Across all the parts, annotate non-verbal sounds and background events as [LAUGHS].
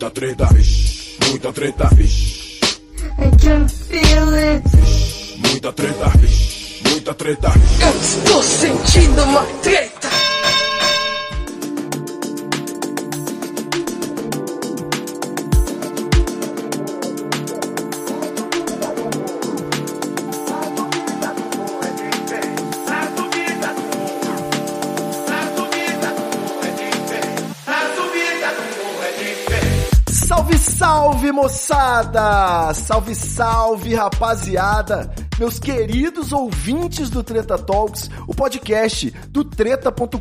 Muita treta, vixe, muita treta, vixe. I can feel it. Muita treta, vixe, muita treta. Eu estou sentindo uma treta. Moçada! Salve, salve, rapaziada! Meus queridos ouvintes do Treta Talks, o podcast do treta.com.br,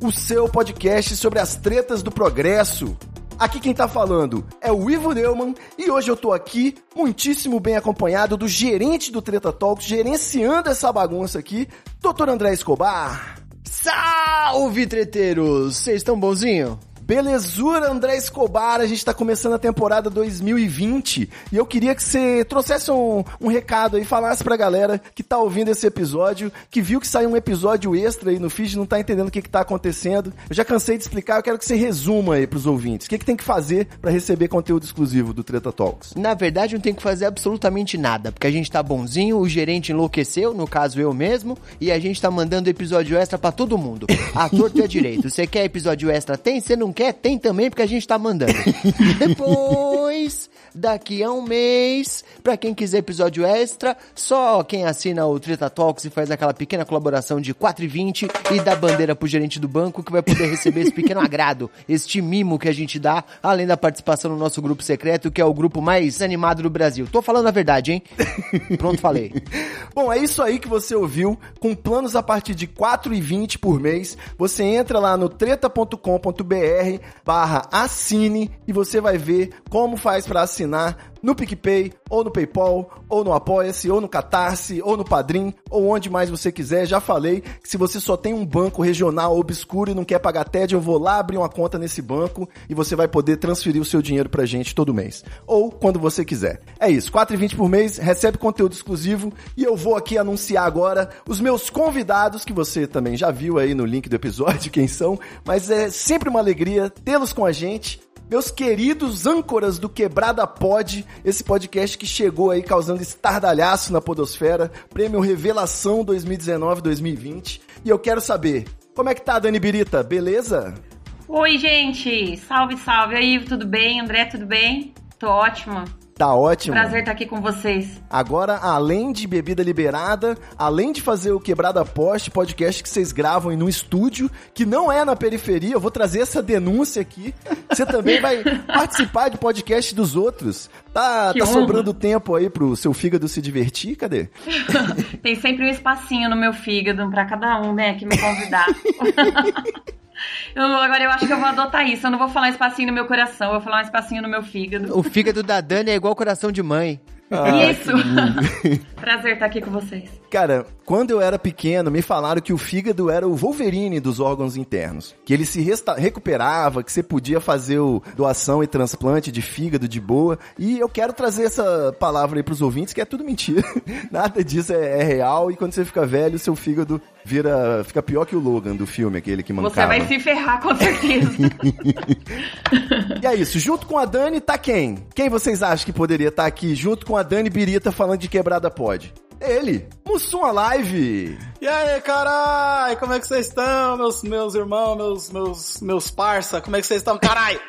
o seu podcast sobre as tretas do progresso. Aqui quem tá falando é o Ivo Neumann e hoje eu tô aqui muitíssimo bem acompanhado do gerente do Treta Talks, gerenciando essa bagunça aqui, Dr. André Escobar. Salve, treteiros! Vocês estão bonzinho? Belezura, André Escobar, a gente tá começando a temporada 2020 e eu queria que você trouxesse um, um recado aí, falasse pra galera que tá ouvindo esse episódio, que viu que saiu um episódio extra aí no feed, não tá entendendo o que que tá acontecendo. Eu já cansei de explicar, eu quero que você resuma aí pros ouvintes. O que que tem que fazer pra receber conteúdo exclusivo do Treta Talks? Na verdade, não tem que fazer absolutamente nada, porque a gente tá bonzinho, o gerente enlouqueceu, no caso eu mesmo, e a gente tá mandando episódio extra pra todo mundo. A torta é direito. Você quer episódio extra? Tem? Você não quer? Tem também, porque a gente tá mandando. [LAUGHS] Depois, daqui a um mês, pra quem quiser episódio extra, só quem assina o Treta Talks e faz aquela pequena colaboração de 4,20 e dá bandeira pro gerente do banco que vai poder receber esse pequeno [LAUGHS] agrado, este mimo que a gente dá, além da participação no nosso grupo secreto, que é o grupo mais animado do Brasil. Tô falando a verdade, hein? [LAUGHS] Pronto, falei. Bom, é isso aí que você ouviu, com planos a partir de 4,20 por mês. Você entra lá no treta.com.br barra assine e você vai ver como faz para assinar no PicPay, ou no PayPal, ou no Apoia-se, ou no Catarse, ou no Padrim, ou onde mais você quiser. Já falei que se você só tem um banco regional obscuro e não quer pagar TED, eu vou lá abrir uma conta nesse banco e você vai poder transferir o seu dinheiro pra gente todo mês. Ou quando você quiser. É isso, 4,20 por mês, recebe conteúdo exclusivo e eu vou aqui anunciar agora os meus convidados, que você também já viu aí no link do episódio [LAUGHS] quem são, mas é sempre uma alegria tê-los com a gente meus queridos âncoras do Quebrada Pod, esse podcast que chegou aí causando estardalhaço na podosfera, prêmio Revelação 2019-2020. E eu quero saber, como é que tá, Dani Birita? Beleza? Oi, gente! Salve, salve! aí, tudo bem? André, tudo bem? Tô ótima. Tá ótimo. Prazer estar aqui com vocês. Agora, além de bebida liberada, além de fazer o Quebrada Poste, podcast que vocês gravam no estúdio, que não é na periferia, eu vou trazer essa denúncia aqui. Você também vai [LAUGHS] participar de podcast dos outros. Tá, tá sobrando tempo aí pro seu fígado se divertir? Cadê? [LAUGHS] Tem sempre um espacinho no meu fígado para cada um, né, que me convidar. [LAUGHS] Eu, agora eu acho que eu vou adotar isso. Eu não vou falar um espacinho no meu coração, eu vou falar um espacinho no meu fígado. O fígado da Dani é igual coração de mãe. Ah, Isso! [LAUGHS] Prazer estar aqui com vocês. Cara, quando eu era pequeno, me falaram que o fígado era o Wolverine dos órgãos internos. Que ele se recuperava, que você podia fazer o doação e transplante de fígado de boa. E eu quero trazer essa palavra aí pros ouvintes, que é tudo mentira. [LAUGHS] Nada disso é, é real. E quando você fica velho, seu fígado vira. fica pior que o Logan do filme, aquele que mancava. Você vai se ferrar, com certeza. [LAUGHS] e é isso. Junto com a Dani, tá quem? Quem vocês acham que poderia estar tá aqui junto com a Dani Birita falando de quebrada pode? Ele, Mussum Live. E aí, carai, como é que vocês estão, meus, meus irmãos, meus, meus, meus parça? Como é que vocês estão, carai?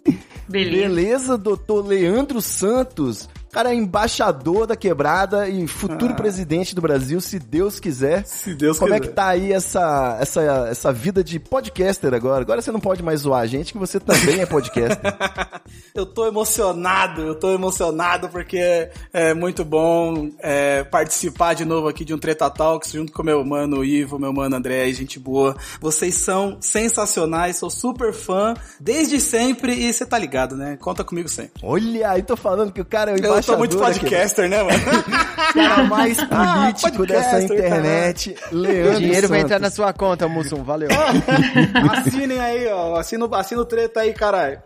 [LAUGHS] Beleza. Beleza, doutor Leandro Santos. Cara, é embaixador da quebrada e futuro ah. presidente do Brasil, se Deus quiser. Se Deus Como quiser. Como é que tá aí essa, essa, essa vida de podcaster agora? Agora você não pode mais zoar a gente, que você também é podcaster. [LAUGHS] eu tô emocionado, eu tô emocionado porque é muito bom é, participar de novo aqui de um Treta Talks junto com meu mano Ivo, meu mano André, gente boa. Vocês são sensacionais, sou super fã desde sempre e você tá ligado, né? Conta comigo sempre. Olha, aí tô falando que o cara é o eu Eu tô muito embaixador podcaster, né, mano? [LAUGHS] Cara mais político Ah, dessa internet, O Leandro dinheiro vai entrar Santos. na sua conta, Mussum. Valeu. [LAUGHS] Assinem aí, ó. Assina, assina o treta aí, caralho.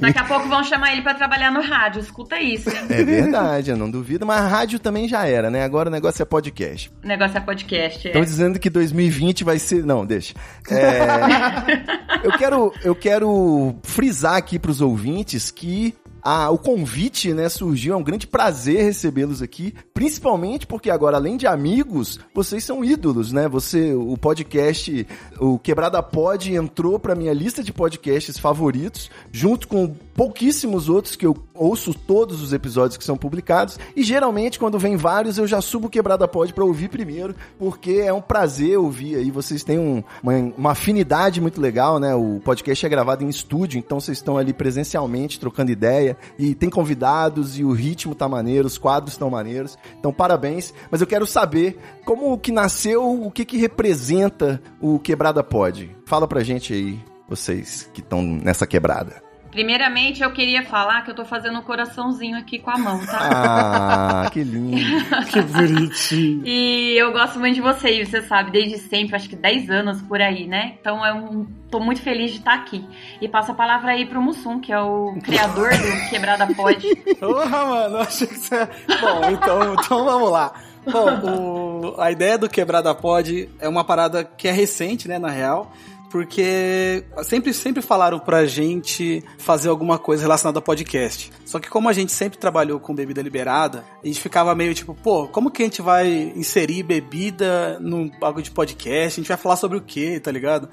Daqui a pouco vão chamar ele pra trabalhar no rádio. Escuta isso, hein? É verdade, eu não duvido, mas a rádio também já era, né? Agora o negócio é podcast. O negócio é podcast. É. Estão dizendo que 2020 vai ser. Não, deixa. É, [LAUGHS] eu, quero, eu quero frisar aqui pros ouvintes que. A- o convite, né, surgiu, é um grande prazer recebê-los aqui, principalmente porque agora, além de amigos, vocês são ídolos, né? Você, o podcast, o Quebrada Pod entrou pra minha lista de podcasts favoritos, junto com pouquíssimos outros que eu ouço todos os episódios que são publicados, e geralmente quando vem vários eu já subo o Quebrada Pod pra ouvir primeiro, porque é um prazer ouvir aí, vocês têm um- uma, uma afinidade muito legal, né? O podcast é gravado em estúdio, então vocês estão ali presencialmente trocando ideia, e tem convidados, e o ritmo tá maneiro, os quadros estão maneiros, então parabéns, mas eu quero saber como que nasceu, o que que representa o Quebrada Pod. Fala pra gente aí, vocês que estão nessa quebrada. Primeiramente, eu queria falar que eu tô fazendo um coraçãozinho aqui com a mão, tá? Ah, que lindo. [LAUGHS] Que bonitinho. E eu gosto muito de você, e você sabe, desde sempre, acho que 10 anos por aí, né? Então eu tô muito feliz de estar aqui. E passo a palavra aí pro Mussum, que é o criador do Quebrada Pod. [LAUGHS] Porra, mano, eu achei que você. Bom, então, então vamos lá. Bom, o- a ideia do Quebrada Pod é uma parada que é recente, né, na real. Porque sempre, sempre falaram pra gente fazer alguma coisa relacionada a podcast. Só que como a gente sempre trabalhou com bebida liberada, a gente ficava meio tipo, pô, como que a gente vai inserir bebida num bagulho de podcast? A gente vai falar sobre o quê, tá ligado?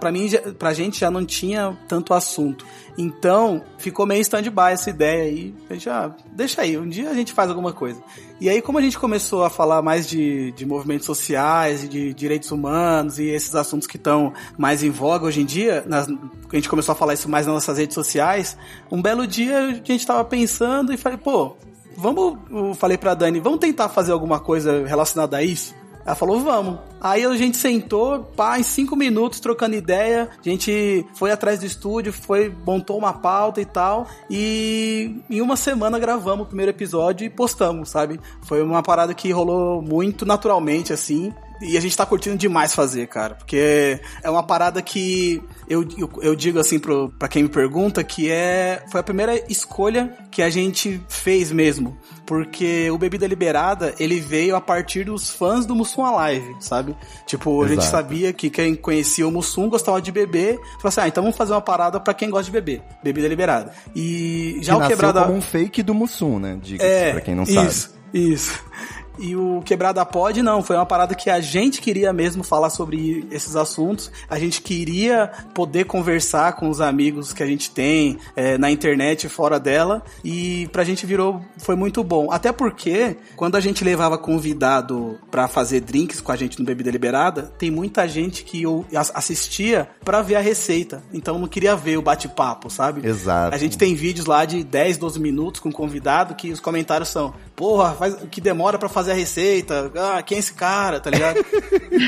Pra mim, pra gente já não tinha tanto assunto. Então, ficou meio stand-by essa ideia aí. A gente, ah, deixa aí, um dia a gente faz alguma coisa. E aí, como a gente começou a falar mais de, de movimentos sociais de direitos humanos e esses assuntos que estão mais em voga hoje em dia, nas- a gente começou a falar isso mais nas nossas redes sociais, um belo dia a gente tava pensando e falei, pô, vamos, eu falei pra Dani, vamos tentar fazer alguma coisa relacionada a isso? Ela falou, vamos. Aí a gente sentou, pá, em cinco minutos, trocando ideia. A gente foi atrás do estúdio, foi, montou uma pauta e tal. E em uma semana gravamos o primeiro episódio e postamos, sabe? Foi uma parada que rolou muito naturalmente, assim. E a gente tá curtindo demais fazer, cara. Porque é uma parada que eu, eu, eu digo assim pro, pra quem me pergunta que é. Foi a primeira escolha que a gente fez mesmo. Porque o Bebida Liberada, ele veio a partir dos fãs do Mussum Alive, sabe? Tipo, a gente sabia que quem conhecia o Mussum gostava de beber. Falou assim, ah, então vamos fazer uma parada pra quem gosta de beber. Bebida Liberada. E já que o Quebrada... como um fake do Mussum, né? Diga-se, É, pra quem não isso, sabe. Isso. E o Quebrada Pod, não, foi uma parada que a gente queria mesmo falar sobre esses assuntos. A gente queria poder conversar com os amigos que a gente tem é, na internet fora dela. E pra gente virou, foi muito bom. Até porque, quando a gente levava convidado pra fazer drinks com a gente no Bebida Liberada, tem muita gente que eu as- assistia pra ver a receita. Então não queria ver o bate-papo, sabe? Exato. A gente tem vídeos lá de 10, 12 minutos com convidado que os comentários são: Porra, faz, que demora pra fazer a receita. Ah, quem é esse cara, tá ligado?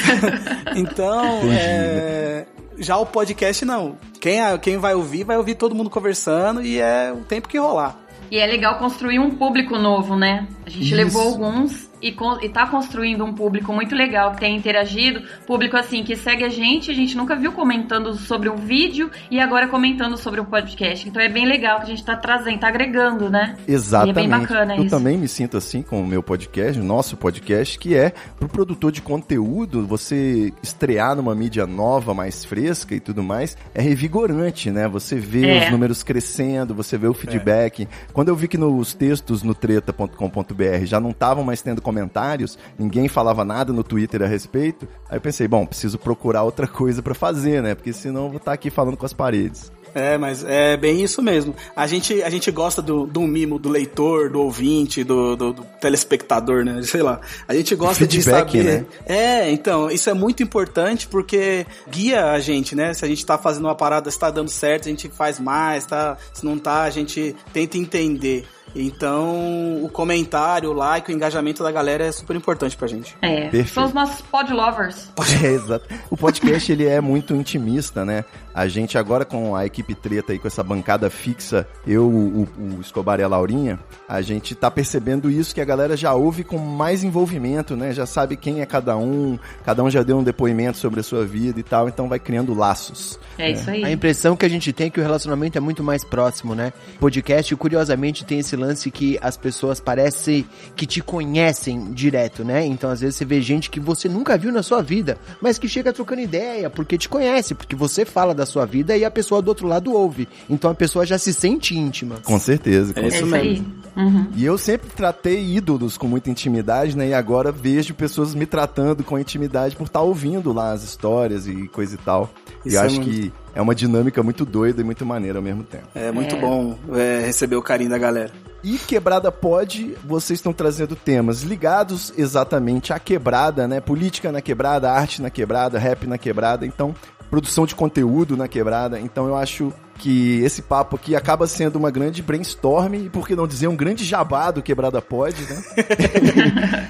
[LAUGHS] então, é, já o podcast não. Quem, quem vai ouvir, vai ouvir todo mundo conversando e é o tempo que rolar. E é legal construir um público novo, né? A gente Isso. levou alguns e, con- e tá construindo um público muito legal, que tem interagido. Público, assim, que segue a gente, a gente nunca viu comentando sobre um vídeo e agora comentando sobre o podcast. Então é bem legal que a gente tá trazendo, tá agregando, né? Exatamente. E é bem bacana eu isso. também me sinto assim com o meu podcast, o nosso podcast, que é pro produtor de conteúdo, você estrear numa mídia nova, mais fresca e tudo mais, é revigorante, né? Você vê É. os números crescendo, você vê o feedback. Quando eu vi que nos textos no treta.com.br já não estavam mais tendo comentários, ninguém falava nada no Twitter a respeito, aí eu pensei, bom, preciso procurar outra coisa pra fazer, né? Porque senão eu vou estar aqui falando com as paredes. É, mas é bem isso mesmo. A gente, a gente gosta do, do mimo do leitor, do ouvinte, do, do, do telespectador, né? [LAUGHS] Sei lá. A gente gosta de Feedback, saber. né? É, então, isso é muito importante porque guia a gente, né? Se a gente tá fazendo uma parada, se tá dando certo, a gente faz mais, tá? Se não tá, a gente tenta entender. Então, o comentário, o like, o engajamento da galera é super importante pra gente. É, Perfeito. são os nossos pod lovers. [LAUGHS] É, exato. O podcast ele é muito intimista, né? A gente agora com a equipe treta aí, com essa bancada fixa, eu, o, o Escobar e a Laurinha, a gente tá percebendo isso que a galera já ouve com mais envolvimento, né? Já sabe quem é cada um, cada um já deu um depoimento sobre a sua vida e tal, então vai criando laços. É, isso aí. A impressão que a gente tem é que o relacionamento é muito mais próximo, né? Podcast, curiosamente, tem esse lance que as pessoas parecem que te conhecem direto, né? Então, às vezes, você vê gente que você nunca viu na sua vida, mas que chega trocando ideia, porque te conhece, porque você fala da sua vida e a pessoa do outro lado ouve. Então, a pessoa já se sente íntima. Com certeza. Com É isso aí. Uhum. E eu sempre tratei ídolos com muita intimidade, né? E agora vejo pessoas me tratando com intimidade por estar ouvindo lá as histórias e coisa e tal. Isso e é acho muito- que é uma dinâmica muito doida e muito maneira ao mesmo tempo. É muito É. bom é, receber o carinho da galera. E Quebrada Pod, vocês estão trazendo temas ligados exatamente à quebrada, né? Política na quebrada, arte na quebrada, rap na quebrada, então produção de conteúdo na quebrada. Então eu acho que esse papo aqui acaba sendo uma grande brainstorm e por que não dizer um grande jabá do Quebrada Pod, né?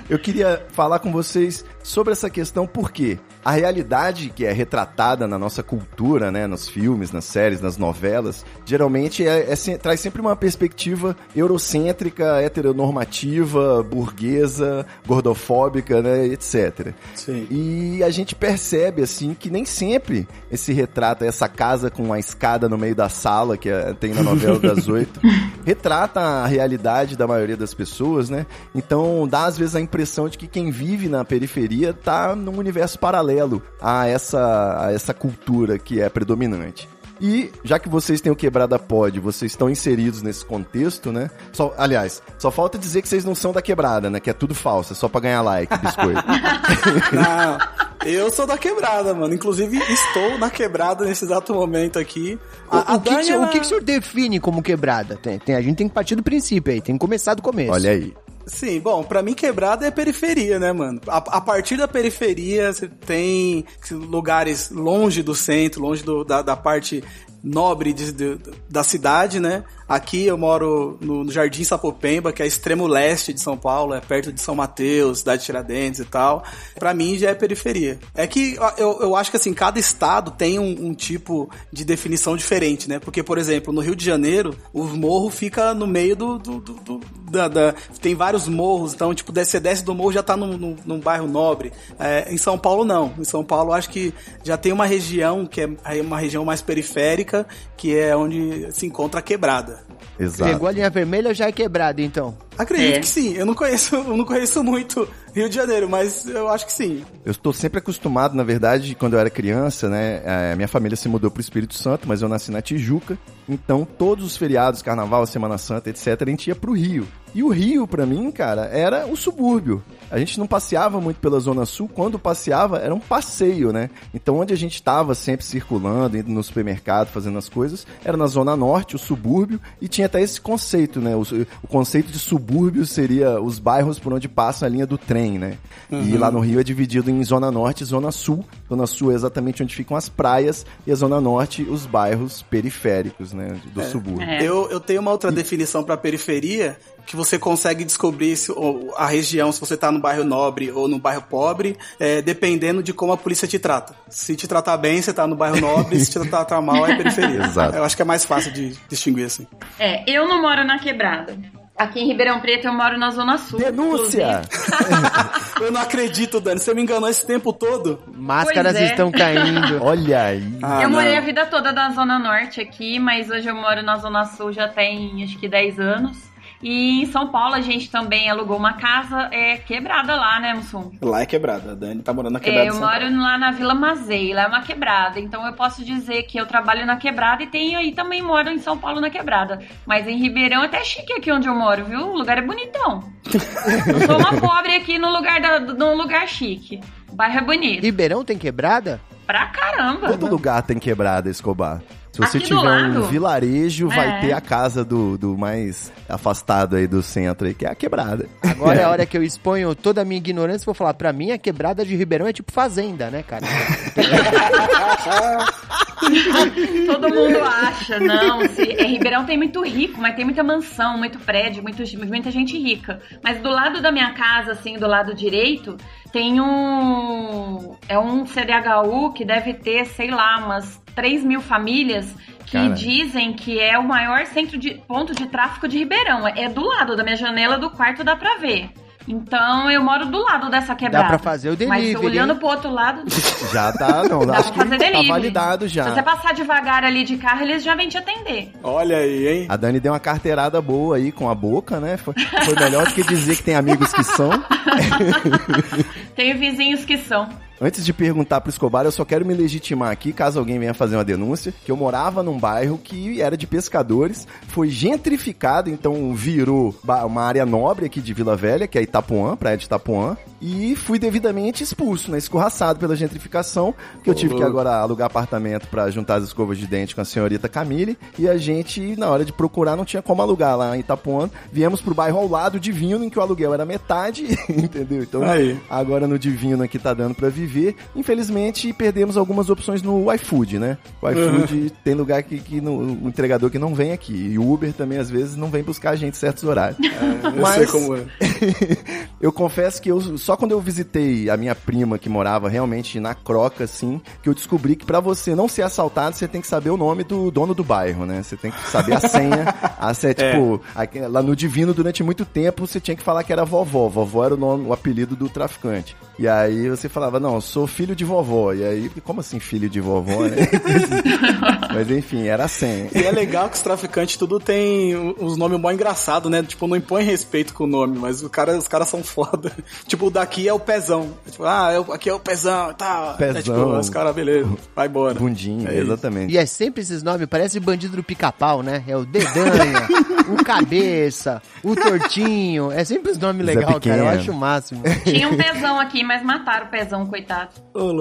[LAUGHS] eu queria falar com vocês sobre essa questão porque a realidade que é retratada na nossa cultura, né, nos filmes, nas séries, nas novelas, geralmente é, é se- traz sempre uma perspectiva eurocêntrica, heteronormativa, burguesa, gordofóbica, né, etc. Sim. E a gente percebe, assim, que nem sempre esse retrata, essa casa com a escada no meio da sala, que é- tem na novela das oito, [LAUGHS] retrata a realidade da maioria das pessoas, né? Então dá às vezes a impressão de que quem vive na periferia tá num universo paralelo a essa, a essa cultura que é predominante. E já que vocês têm o Quebrada Pod, vocês estão inseridos nesse contexto, né? Só, aliás, só falta dizer que vocês não são da quebrada, né? Que é tudo falso, é só pra ganhar like, biscoito. [LAUGHS] Não, eu sou da quebrada, mano. Inclusive, estou na quebrada nesse exato momento aqui. O, o que, que, Dani, o que, que o senhor define como quebrada? Tem, tem- a gente tem que partir do princípio aí, tem que começar do começo. Olha aí. Sim, bom, pra mim quebrada é periferia, né, mano? A, a partir da periferia, você tem lugares longe do centro, longe do- da, da parte nobre de- de- da cidade, né? Aqui eu moro no, no Jardim Sapopemba, que é extremo leste de São Paulo, é perto de São Mateus, cidade de Tiradentes e tal. Pra mim já é periferia. É que eu, eu acho que assim, cada estado tem um, um tipo de definição diferente, né? Porque, por exemplo, no Rio de Janeiro, o morro fica no meio do. do- do- do- da, da- tem vários morros, então, tipo, você desce do morro já tá num, num, num bairro nobre. É, em São Paulo, não. Em São Paulo, acho que já tem uma região que é aí uma região mais periférica, que é onde se encontra a quebrada. Exato. Pegou a linha vermelha, já é quebrada, então. Acredito É. que sim. Eu não conheço, eu não conheço muito Rio de Janeiro, mas eu acho que sim. Eu estou sempre acostumado, na verdade, quando eu era criança, né? eh, minha família se mudou para o Espírito Santo, mas eu nasci na Tijuca. Então, todos os feriados, Carnaval, Semana Santa, etc., a gente ia pro Rio. E o Rio, pra mim, cara, era o subúrbio. A gente não passeava muito pela Zona Sul. Quando passeava, era um passeio, né? Então, onde a gente estava sempre circulando, indo no supermercado, fazendo as coisas, era na Zona Norte, o subúrbio, e tinha até esse conceito, né? O, o conceito de subúrbio seria os bairros por onde passa a linha do trem, né? E lá no Rio é dividido em Zona Norte e Zona Sul. Zona Sul é exatamente onde ficam as praias, e a Zona Norte, os bairros periféricos, né? Do subúrbio. É. Eu, eu tenho uma outra definição para periferia que você consegue descobrir se, ou, a região, se você tá no bairro nobre ou no bairro pobre, é, dependendo de como a polícia te trata. Se te tratar bem, você tá no bairro nobre, se te tratar mal, é periferia. [LAUGHS] Exato. Eu acho que é mais fácil de distinguir assim. É, eu não moro na quebrada. Aqui em Ribeirão Preto eu moro na Zona Sul. Denúncia! [LAUGHS] Eu não acredito, Dani. Você me enganou esse tempo todo. Máscaras é. estão caindo. [LAUGHS] Olha aí. Ah, eu não. morei a vida toda na Zona Norte aqui, mas hoje eu moro na Zona Sul já tem acho que 10 anos. E em São Paulo a gente também alugou uma casa é, quebrada lá, né, Mussum? Lá é quebrada. A Dani tá morando na quebrada. É, eu de São moro Paulo. lá na Vila Mazei, lá é uma quebrada. Então eu posso dizer que eu trabalho na quebrada e tenho aí também moro em São Paulo na quebrada. Mas em Ribeirão é até chique aqui onde eu moro, viu? O lugar é bonitão. eu sou uma [LAUGHS] pobre aqui no lugar, da, num lugar chique. O bairro é bonito. Ribeirão tem quebrada? Pra caramba. Todo lugar tem quebrada, Escobar. Se você Aqui tiver um vilarejo, vai É. ter a casa do, do mais afastado aí do centro aí, que é a quebrada. Agora é a [LAUGHS] hora que eu exponho toda a minha ignorância e vou falar, pra mim a quebrada de Ribeirão é tipo fazenda, né, cara? [LAUGHS] Todo mundo acha, não. Se, é, Ribeirão tem muito rico, mas tem muita mansão, muito prédio, muito, muita gente rica. Mas do lado da minha casa, assim, do lado direito, tem um. É um CDHU que deve ter, sei lá, umas 3 mil famílias que Cara. dizem que é o maior centro de ponto de tráfico de Ribeirão. É do lado da minha janela do quarto, dá pra ver. Então eu moro do lado dessa quebrada. pra fazer o delivery, Mas olhando hein? pro outro lado, [LAUGHS] Já tá, não, dá acho pra que fazer tá delivery. validado Se você já. passar devagar ali de carro, eles já vêm te atender. Olha aí, hein? A Dani deu uma carteirada boa aí com a boca, né? Foi, foi melhor do que dizer que tem amigos que são. [LAUGHS] Tenho vizinhos que são. Antes de perguntar pro Escobar, eu só quero me legitimar aqui, caso alguém venha fazer uma denúncia, que eu morava num bairro que era de pescadores, foi gentrificado, então virou uma área nobre aqui de Vila Velha, que é Itapuã, praia de Itapuã, e fui devidamente expulso, né, escorraçado pela gentrificação, que eu tive que agora alugar apartamento pra juntar as escovas de dente com a senhorita Camille, e a gente, na hora de procurar, não tinha como alugar lá em Itapuã, viemos pro bairro ao lado, Divino, em que o aluguel era metade, [LAUGHS] entendeu? Então, Aí. Agora no Divino aqui tá dando pra viver. Infelizmente, perdemos algumas opções no iFood, né? O iFood tem lugar que, que no, o entregador que não vem aqui. E o Uber também, às vezes, não vem buscar a gente em certos horários. Eu sei como é. [LAUGHS] eu confesso que eu, só quando eu visitei a minha prima que morava realmente na Croca, assim, que eu descobri que pra você não ser assaltado, você tem que saber o nome do dono do bairro, né? Você tem que saber a senha. a senha, [LAUGHS] tipo, aqui- lá no Divino, durante muito tempo, você tinha que falar que era vovó. Vovó era o nome, o apelido do traficante. E aí você falava, não, eu sou filho de vovó. E aí, como assim filho de vovó, né? [LAUGHS] Mas enfim, era a senha. E é legal que os traficantes tudo tem uns nomes mó engraçados, né? Tipo, não impõe respeito com o nome, mas o cara, os caras são foda. [LAUGHS] Tipo, o daqui é o pezão. Tipo, ah, é o- aqui é o pezão e tal. Pezão. É, tipo, os caras, beleza, vai embora. Bundinha, É isso. exatamente. E é sempre esses nomes, parece bandido do pica-pau, né? É o Dedanha, o Cabeça, o Tortinho. É sempre os nomes legais, cara. Eu acho o máximo. Tinha um pezão aqui, mas mataram o pezão, coitado.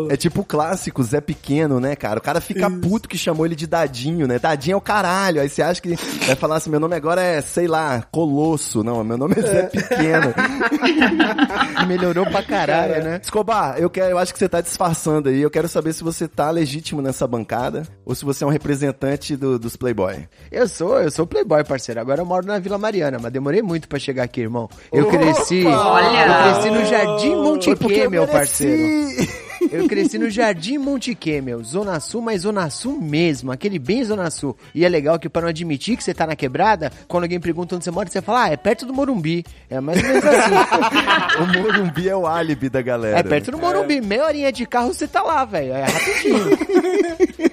É tipo o clássico Zé Pequeno, né, cara? O cara fica puto que chamou ele de Dadinho, né? Dadinho é o caralho. Aí você acha que vai falar assim: meu nome agora é, sei lá, Colosso. Não, meu nome é Zé Pequeno. [LAUGHS] Melhorou pra caralho, né? Escobar, eu, quero, eu acho que você tá disfarçando aí. Eu quero saber se você tá legítimo nessa bancada ou se você é um representante do- dos Playboy. Eu sou, eu sou playboy, parceiro. Agora eu moro na Vila Mariana, mas demorei muito pra chegar aqui, irmão. Eu cresci, Olha! eu cresci no Jardim Monte porque meu mereci. parceiro. [LAUGHS] Eu cresci no Jardim Monte meu, Zona Sul, mas Zona Sul mesmo, aquele bem Zona Sul. E é legal que pra não admitir que você tá na quebrada, quando alguém pergunta onde você mora, você fala, ah, é perto do Morumbi. É mais ou menos assim. [LAUGHS] O Morumbi é o álibi da galera. é perto do Morumbi, meia horinha de carro você tá lá, velho. É rapidinho. [LAUGHS]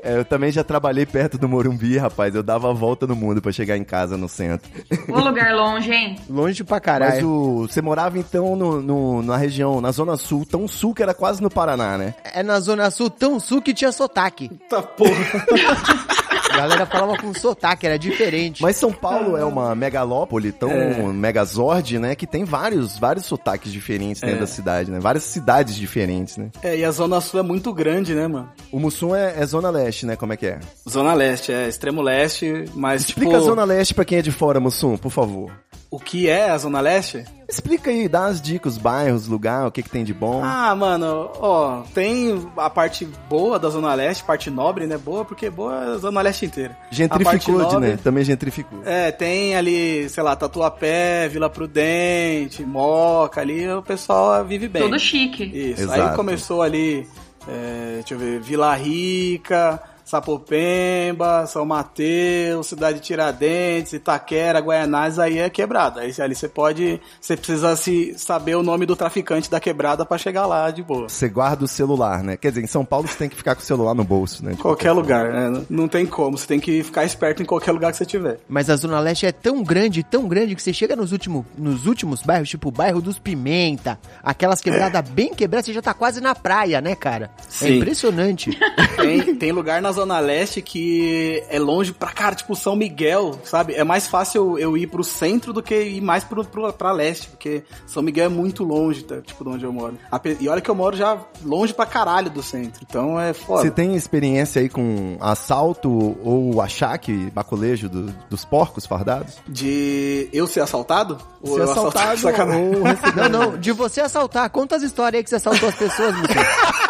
É, eu também já trabalhei perto do Morumbi, rapaz. Eu dava a volta no mundo pra chegar em casa no centro. O lugar longe, hein? Longe pra Mas caralho. o, você morava então no, no- na região, na Zona Sul, tão sul que era quase no Paraná, né? É na Zona Sul tão sul que tinha sotaque. Tá porra. [LAUGHS] A galera falava com sotaque, era diferente. Mas São Paulo é uma megalópole, tão É. megazord, né? Que tem vários, vários sotaques diferentes dentro É. da cidade, né? Várias cidades diferentes, né? É, e a Zona Sul é muito grande, né, mano? O Mussum é, é Zona Leste, né? Como é que é? Zona Leste, é extremo leste, mas Explica tipo, a Zona Leste pra quem é de fora, Mussum, por favor. O que é a Zona Leste? Explica aí, dá as dicas, os bairros, lugar, o que que tem de bom. Ah, mano, ó, tem a parte boa da Zona Leste, parte nobre, né? Boa, porque boa é a Zona Leste inteira. Gentrificou, nobre- né? Também gentrificou. É, tem ali, sei lá, Tatuapé, Vila Prudente, Moca, ali o pessoal vive bem. Tudo chique. Isso. Exato. Aí começou ali, é, deixa eu ver, Vila Rica, Sapopemba, São Mateus, Cidade de Tiradentes, Itaquera, Guaianazes, aí é quebrada. Aí ali você pode, você precisa se saber o nome do traficante da quebrada pra chegar lá de boa. Você guarda o celular, né? Quer dizer, em São Paulo você tem que ficar com o celular no bolso, né? De Qualquer lugar, né? Não tem como, você tem que ficar esperto em qualquer lugar que você tiver. Mas a Zona Leste é tão grande, tão grande, que você chega nos, último, nos últimos bairros, tipo o bairro dos Pimenta, aquelas quebradas bem quebradas, você já tá quase na praia, né, cara? É Sim. impressionante. Tem, tem lugar na Zona Leste que é longe pra cara, tipo São Miguel, sabe? É mais fácil eu ir pro centro do que ir mais pro, pro, pra leste, porque São Miguel é muito longe, tá? tipo, de onde eu moro. E olha que eu moro já longe pra caralho do centro, então é foda. Você tem experiência aí com assalto ou achaque, baculejo do- dos porcos fardados? De eu ser assaltado? Ou Ser eu assaltado Sacanagem. ou não, não, de você assaltar. Conta as histórias aí que você assaltou as pessoas, Michel. [LAUGHS]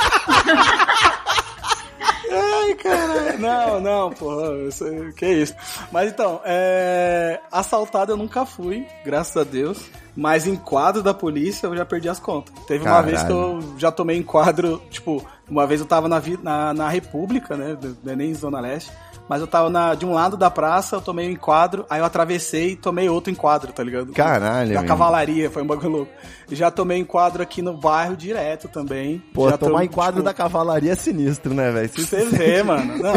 Caralho. [LAUGHS] Não, não, porra. Que isso. Mas então, é... assaltado eu nunca fui, graças a Deus. Mas em quadro da polícia eu já perdi as contas. Teve uma Caralho. vez que eu já tomei enquadro, tipo, uma vez eu tava na, na, na República, né? Não é nem Zona Leste. Mas eu tava na, de um lado da praça, eu tomei um enquadro, aí eu atravessei e tomei outro enquadro, tá ligado? Caralho, Da cavalaria, foi um bagulho louco. Já tomei enquadro aqui no bairro direto também. Pô, já tomar tom- enquadro tipo, da cavalaria é sinistro, né, velho? Você vê, mano. Não,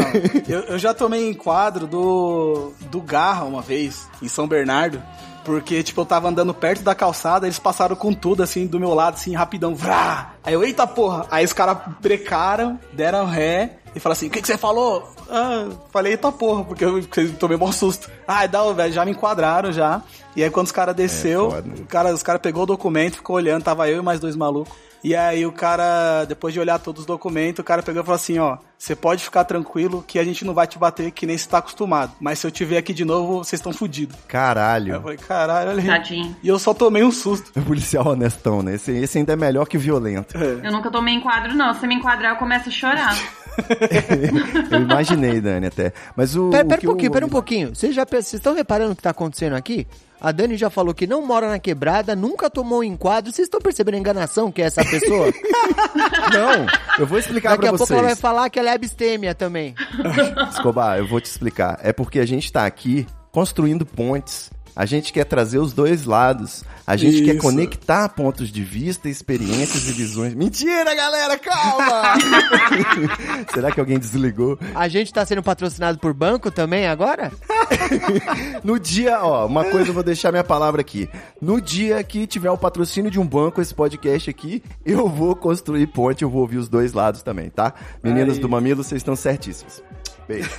eu, eu já tomei enquadro do, do Garra uma vez, em São Bernardo. Porque, tipo, eu tava andando perto da calçada, eles passaram com tudo, assim, do meu lado, assim, rapidão. Vrá! Aí eu, eita porra! Aí os caras brecaram, deram ré e falaram assim: o que, que você falou? Ah, falei, eita porra, porque eu, tomei mó susto. Ah, dá, velho, já me enquadraram já. E aí quando os caras desceu, o cara, os caras pegou o documento, ficou olhando, tava eu e mais dois malucos. E aí o cara, depois de olhar todos os documentos, o cara pegou e falou assim, ó, você pode ficar tranquilo que a gente não vai te bater que nem você tá acostumado. Mas se eu te ver aqui de novo, vocês estão fodidos. Aí eu Caralho. falei, caralho, olha aí. Tadinho. E eu só tomei um susto. O [LAUGHS] policial honestão, né? Esse, esse ainda é melhor que o violento. É. Eu nunca tomei enquadro, não. Se me enquadrar, eu começo a chorar. [LAUGHS] [LAUGHS] Eu imaginei, Dani, até. Mas o. Pera, pera um pouquinho, eu- pera um pouquinho. Vocês já vocês estão reparando o que tá acontecendo aqui? A Dani já falou que não mora na quebrada, nunca tomou um enquadro. Vocês estão percebendo a enganação que é essa pessoa? [LAUGHS] Não, eu vou explicar Daqui pra a pouco vocês. ela vai falar que ela é abstêmia também. [LAUGHS] Escobar, eu vou te explicar. É porque a gente tá aqui construindo pontes. A gente quer trazer os dois lados. A gente quer Isso. conectar pontos de vista, experiências e visões. Mentira, galera, calma! [LAUGHS] Será que alguém desligou? A gente tá sendo patrocinado por banco também agora? [LAUGHS] No dia, ó, uma coisa eu vou deixar minha palavra aqui. No dia que tiver o patrocínio de um banco, esse podcast aqui, eu vou construir ponte, eu vou ouvir os dois lados também, tá? Meninas Aí. do Mamilo, vocês estão certíssimos. Beijo. [LAUGHS]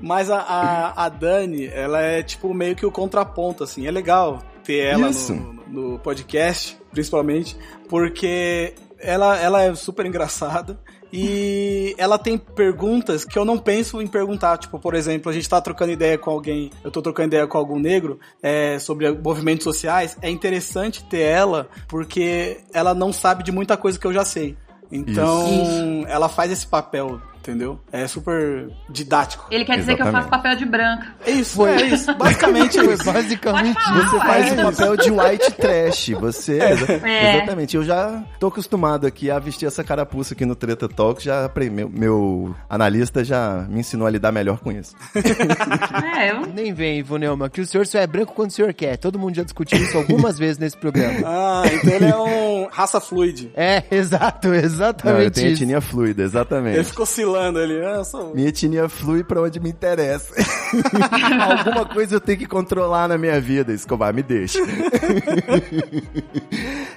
Mas a, a, a Dani, ela é tipo meio que o contraponto, assim. É legal ter ela no, no podcast, principalmente, porque ela, ela é super engraçada. E ela tem perguntas que eu não penso em perguntar. Tipo, por exemplo, a gente tá trocando ideia com alguém, eu tô trocando ideia com algum negro é, sobre movimentos sociais. É interessante ter ela, porque ela não sabe de muita coisa que eu já sei. Então, ela faz esse papel, entendeu? É super didático. Ele quer dizer que eu faço Exatamente. papel de branca. É isso, é isso. Basicamente [LAUGHS] Foi basicamente falar. Você faz o papel de white trash. Você. É. Exatamente. Eu já tô acostumado aqui a vestir essa carapuça aqui no Treta Talk. Já meu, meu analista já me ensinou a lidar melhor com isso. [LAUGHS] É, eu. Nem vem, Ivo Neumann, que o senhor só é branco quando o senhor quer. Todo mundo já discutiu isso algumas [LAUGHS] vezes nesse programa. Ah, então ele é um raça fluide. É, exato, Não, eu exatamente tenho isso. etnia fluida, Ele exatamente. ficou oscilando ali. Ah, sou... Minha etnia flui pra onde me interessa. [LAUGHS] Alguma coisa eu tenho que controlar na minha vida, Escobar, me deixa. [LAUGHS]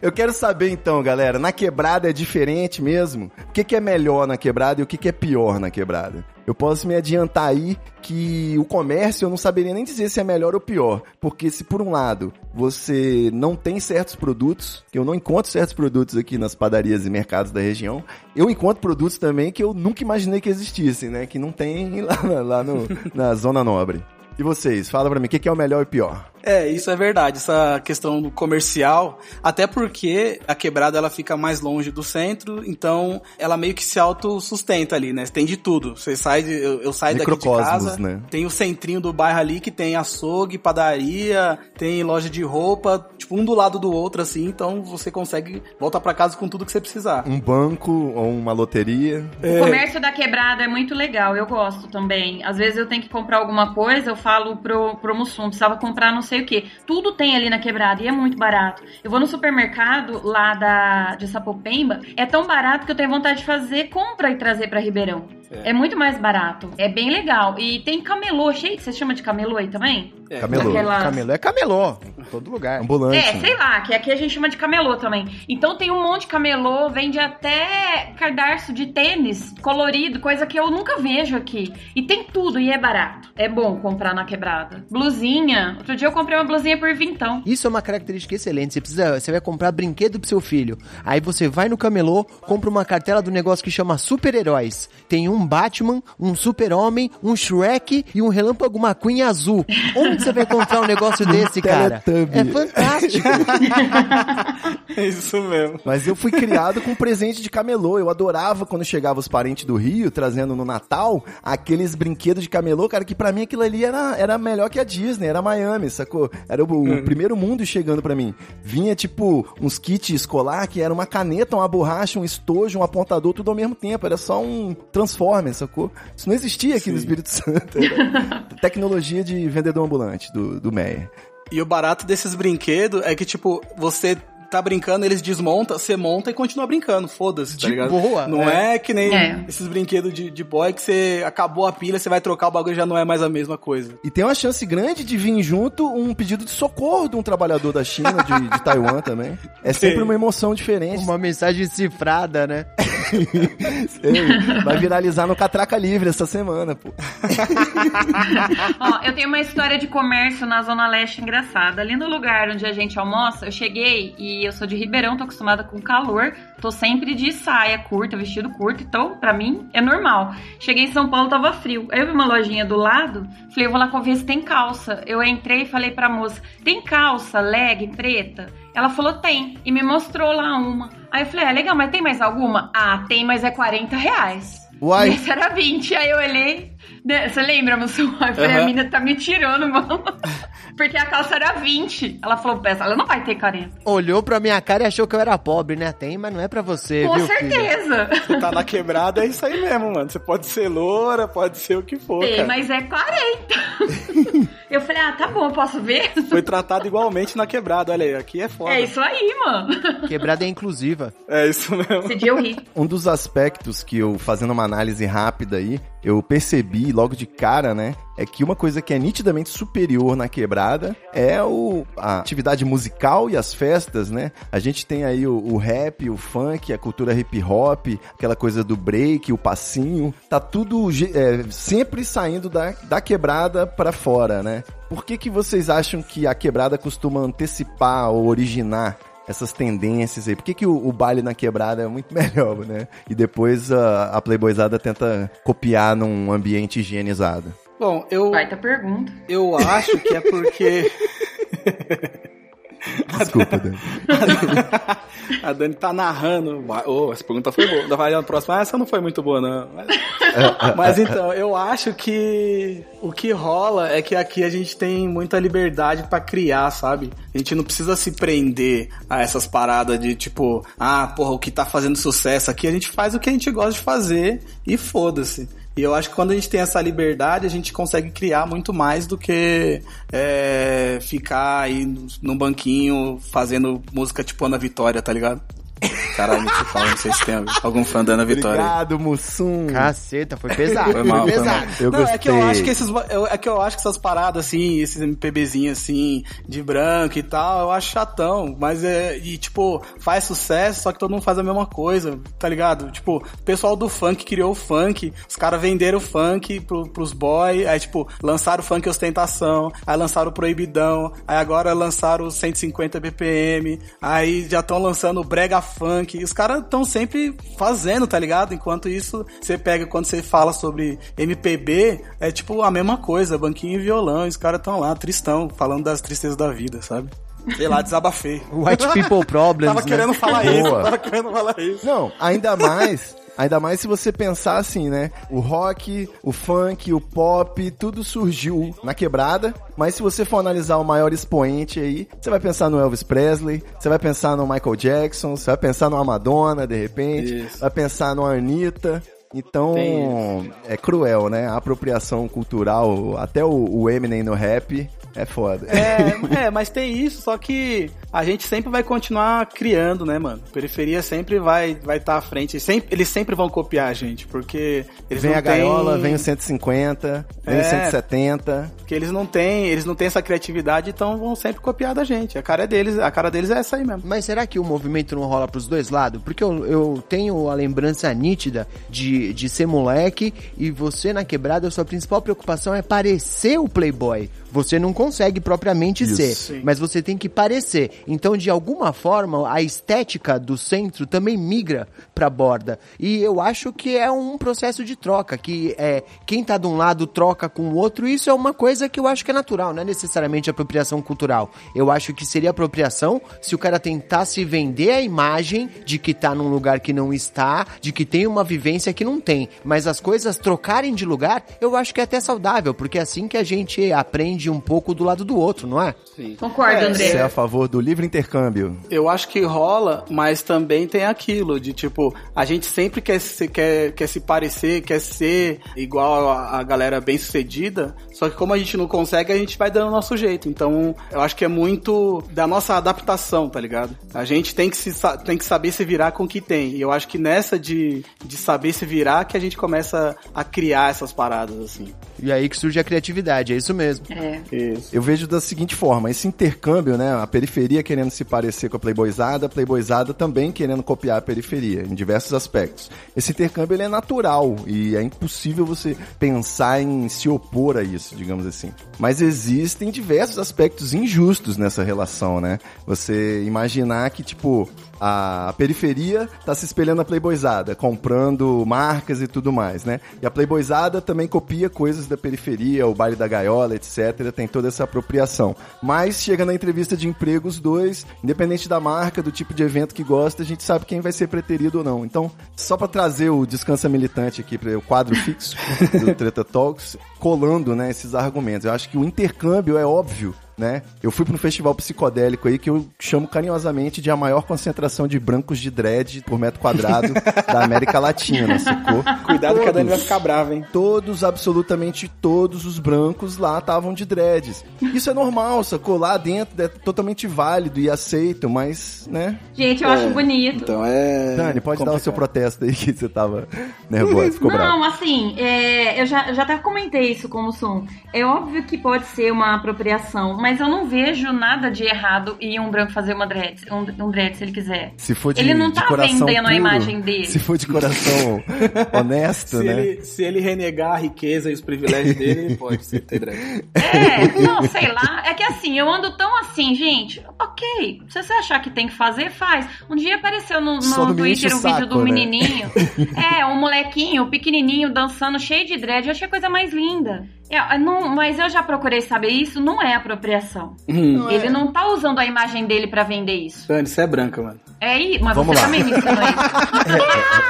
eu quero saber então, galera, na quebrada é diferente mesmo? O que, que é melhor na quebrada e o que, que é pior na quebrada? Eu posso me adiantar aí que o comércio eu não saberia nem dizer se é melhor ou pior. Porque se por um lado você não tem certos produtos, eu não encontro certos produtos aqui nas padarias e mercados da região, eu encontro produtos também que eu nunca imaginei que existissem, né? Que não tem [LAUGHS] lá, na- lá no, na Zona Nobre. E vocês, fala pra mim, o que, que é o melhor e o pior? É, isso é verdade, essa questão do comercial, até porque a quebrada ela fica mais longe do centro, então ela meio que se autossustenta ali, né? Tem de tudo. Você sai de, eu, eu saio daqui de casa, né? tem o centrinho do bairro ali que tem açougue, padaria, tem loja de roupa, tipo um do lado do outro assim, então você consegue voltar pra casa com tudo que você precisar. Um banco ou uma loteria? O comércio da quebrada é muito legal, eu gosto também. Às vezes eu tenho que comprar alguma coisa, eu falo pro, pro Mussum, precisava comprar não sei o que. Tudo tem ali na quebrada e é muito barato. Eu vou no supermercado lá da, de Sapopemba, é tão barato que eu tenho vontade de fazer compra e trazer pra Ribeirão. É. muito mais barato. É bem legal. E tem camelô, cheio. Você chama de camelô aí também? É. Camelô. Aquela- Camelô é camelô, em todo lugar. Ambulante. É, né? sei lá, que aqui a gente chama de camelô também. Então tem um monte de camelô, vende até cadarço de tênis colorido, coisa que eu nunca vejo aqui. E tem tudo e é barato. É bom comprar na quebrada. Blusinha. Outro dia eu comprei uma blusinha por vintão. Isso é uma característica excelente. Você precisa, você vai comprar brinquedo pro seu filho. Aí você vai no camelô, compra uma cartela do negócio que chama super-heróis. Tem um Batman, um super-homem, um Shrek e um Relâmpago McQueen azul. Onde você vai encontrar um negócio [LAUGHS] desse, cara? É fantástico. [LAUGHS] É isso mesmo. Mas eu fui criado com presente de camelô. Eu adorava quando chegava os parentes do Rio, trazendo no Natal aqueles brinquedos de camelô, cara, que pra mim aquilo ali era, era melhor que a Disney, era Miami, sacou? Era o, o primeiro mundo chegando pra mim. Vinha, tipo, uns kits escolar que era uma caneta, uma borracha, um estojo, um apontador, tudo ao mesmo tempo. Era só um Transformer, sacou? Isso não existia aqui no Espírito Santo. [LAUGHS] Tecnologia de vendedor ambulante do, do Meyer. E o barato desses brinquedos é que, tipo, você tá brincando, eles desmontam, você monta e continua brincando, foda-se, tá De ligado? boa, Não é, que nem É. esses brinquedos de, de boy que você acabou a pilha, você vai trocar o bagulho e já não é mais a mesma coisa. E tem uma chance grande de vir junto um pedido de socorro de um trabalhador da China, de, de [LAUGHS] Taiwan também. É sempre uma emoção diferente. Uma mensagem cifrada, né? [LAUGHS] Sei, Vai viralizar no Catraca Livre essa semana, pô. [LAUGHS] Ó, eu tenho uma história de comércio na Zona Leste engraçada. Ali no lugar onde a gente almoça, eu cheguei e eu sou de Ribeirão, tô acostumada com calor. Tô sempre de saia curta, vestido curto, então pra mim é normal. Cheguei em São Paulo, tava frio. Aí eu vi uma lojinha do lado, falei, eu vou lá ver se tem calça. Eu entrei e falei pra moça, tem calça, leg, preta? Ela falou, tem. E me mostrou lá uma. Aí eu falei, ah, legal, mas tem mais alguma? Ah, tem, mas é 40 reais. Uai. Essa era 20. Aí eu olhei. Né, Você lembra, meu celular? Eu falei, Aham. a mina tá me tirando, mano. [LAUGHS] Porque a calça era 20. Ela falou, peça, ela não vai ter 40. Olhou pra minha cara e achou que eu era pobre, né? Tem, mas não é pra você, Com viu, filha? certeza. Você tá na quebrada, é isso aí mesmo, mano. Você pode ser loura, pode ser o que for, Tem, cara. mas é 40. [LAUGHS] eu falei, ah, tá bom, eu posso ver? Foi tratado igualmente na quebrada, olha aí, aqui é foda. É isso aí, mano. Quebrada é inclusiva. É isso mesmo. Esse dia eu ri. Um dos aspectos que eu, fazendo uma análise rápida aí, eu percebi logo de cara, né? É que uma coisa que é nitidamente superior na quebrada é o, a atividade musical e as festas, né? A gente tem aí o, o rap, o funk, a cultura hip hop, aquela coisa do break, o passinho. Tá tudo é, sempre saindo da, da quebrada pra fora, né? Por que, que vocês acham que a quebrada costuma antecipar ou originar essas tendências aí. Por que, que o, o baile na quebrada é muito [LAUGHS] melhor, né? E depois a, a Playboyzada tenta copiar num ambiente higienizado. Bom, eu, Baita pergunta. eu acho que é porque [LAUGHS] Desculpa, [LAUGHS] Dani. a Dani tá narrando. Oh, essa pergunta foi boa. Vai na próxima. Ah, essa não foi muito boa, não. Mas, mas então, eu acho que o que rola é que aqui a gente tem muita liberdade pra criar, sabe? A gente não precisa se prender a essas paradas de tipo, ah, porra, o que tá fazendo sucesso aqui, a gente faz o que a gente gosta de fazer e foda-se. E eu acho que quando a gente tem essa liberdade, a gente consegue criar muito mais do que é, ficar aí num banquinho fazendo música tipo Ana Vitória, tá ligado? Caralho, me fala, não sei se tem algum fã da Ana Vitória. Obrigado, Mussum. Caceta, foi pesado. Foi mal, foi foi pesado. mal. Eu não, é que eu gostei. acho que esses, eu- é que eu acho que essas paradas assim, esses MPBzinhos assim, de branco e tal, eu acho chatão, mas é, e tipo, faz sucesso, só que todo mundo faz a mesma coisa, tá ligado? Tipo, o pessoal do funk criou o funk, os caras venderam o funk pro, pros boy, aí tipo, lançaram o funk ostentação, aí lançaram o proibidão, aí agora lançaram o 150 BPM, aí já estão lançando o brega funk, os caras estão sempre fazendo, tá ligado? Enquanto isso, você pega quando você fala sobre MPB, é tipo a mesma coisa, banquinho e violão, e os caras estão lá, tristão, falando das tristezas da vida, sabe? Sei lá, desabafei. White people problems, Tava né? querendo falar Boa. isso, tava querendo falar isso. Não, ainda mais. Ainda mais se você pensar assim, né? O rock, o funk, o pop, tudo surgiu na quebrada. Mas se você for analisar o maior expoente aí, você vai pensar no Elvis Presley, você vai pensar no Michael Jackson, você vai pensar no Madonna, de repente, Isso. vai pensar no Anitta. Então, é cruel, né? A apropriação cultural, até o, o Eminem no rap, é foda. É, [LAUGHS] é, mas tem isso, só que a gente sempre vai continuar criando, né, mano? Periferia sempre vai vai estar à frente. Sempre, eles sempre vão copiar a gente, porque eles Vem não a gaiola, têm- vem o 150, vem É. o 170. Porque eles não têm, eles não têm essa criatividade, então vão sempre copiar da gente. A cara é deles, a cara deles é essa aí mesmo. Mas será que o movimento não rola pros dois lados? Porque eu, eu tenho a lembrança nítida de, de ser moleque e você na quebrada, a sua principal preocupação é parecer o playboy. Você não consegue propriamente Isso. ser, Sim. mas você tem que parecer. Então, de alguma forma, a estética do centro também migra pra borda. E eu acho que é um processo de troca, que é quem tá de um lado troca troca com o outro, isso é uma coisa que eu acho que é natural, não é necessariamente apropriação cultural. Eu acho que seria apropriação se o cara tentasse vender a imagem de que tá num lugar que não está, de que tem uma vivência que não tem. Mas as coisas trocarem de lugar, eu acho que é até saudável, porque é assim que a gente aprende um pouco do lado do outro, não é? Concordo, É, André. Você é a favor do livre intercâmbio? Eu acho que rola, mas também tem aquilo de tipo, a gente sempre quer se, quer, quer se parecer, quer ser igual a, a galera bem sucedida, só que como a gente não consegue, a gente vai dando o nosso jeito. Então, eu acho que é muito da nossa adaptação, tá ligado? A gente tem que, se, tem que saber se virar com o que tem. E eu acho que nessa de, de saber se virar que a gente começa a criar essas paradas, assim. E aí que surge a criatividade, é isso mesmo. É. Isso. Eu vejo da seguinte forma, esse intercâmbio, né, a periferia querendo se parecer com a playboyzada, a playboyzada também querendo copiar a periferia, em diversos aspectos. Esse intercâmbio, ele é natural e é impossível você pensar em se opor a isso, digamos assim. Mas existem diversos aspectos injustos nessa relação, né? Você imaginar que, tipo, a periferia tá se espelhando na playboyzada, comprando marcas e tudo mais, né? E a playboyzada também copia coisas da periferia, o baile da gaiola, etc. Tem toda essa apropriação. Mas chega na entrevista de emprego os dois, independente da marca, do tipo de evento que gosta, a gente sabe quem vai ser preterido ou não. Então, só para trazer o descansa militante aqui para o quadro fixo do Treta Talks, colando, né, esses argumentos. Eu acho que o intercâmbio é óbvio né? Eu fui para um festival psicodélico aí que eu chamo carinhosamente de a maior concentração de brancos de dread por metro quadrado [LAUGHS] da América Latina, sacou? Cuidado que a Dani vai Todos. ficar brava, hein? Todos, absolutamente todos os brancos lá estavam de dreads. Isso é normal, sacou? Lá dentro é totalmente válido e aceito, mas, né? Gente, eu acho bonito. Então é. Dani, pode dar o seu complicado. protesto aí que você tava nervoso, ficou bravo. Não, assim, é, eu, já, eu já até comentei isso com o Som. É óbvio que pode ser uma apropriação, mas eu não vejo nada de errado em um branco fazer uma dread, um, um dread se ele quiser. Se for de, Ele não de tá coração vendendo a puro, imagem dele. Se for de coração [LAUGHS] honesto, Se, né? ele, se ele renegar a riqueza e os privilégios dele, ele pode ser ter drag. É, não, sei lá. É que assim, eu ando tão assim, gente. Ok, se você achar que tem que fazer, faz. Um dia apareceu no, no Twitter um vídeo saco, do né? menininho. É, um molequinho, pequenininho, dançando, cheio de dread. Eu achei a coisa mais linda. É, não, mas eu já procurei saber isso, não é apropriação. Hum. Ele não tá usando a imagem dele pra vender isso. Dani, você é branca, mano. É aí, mas Vamos você lá. também me ensinou isso. [LAUGHS]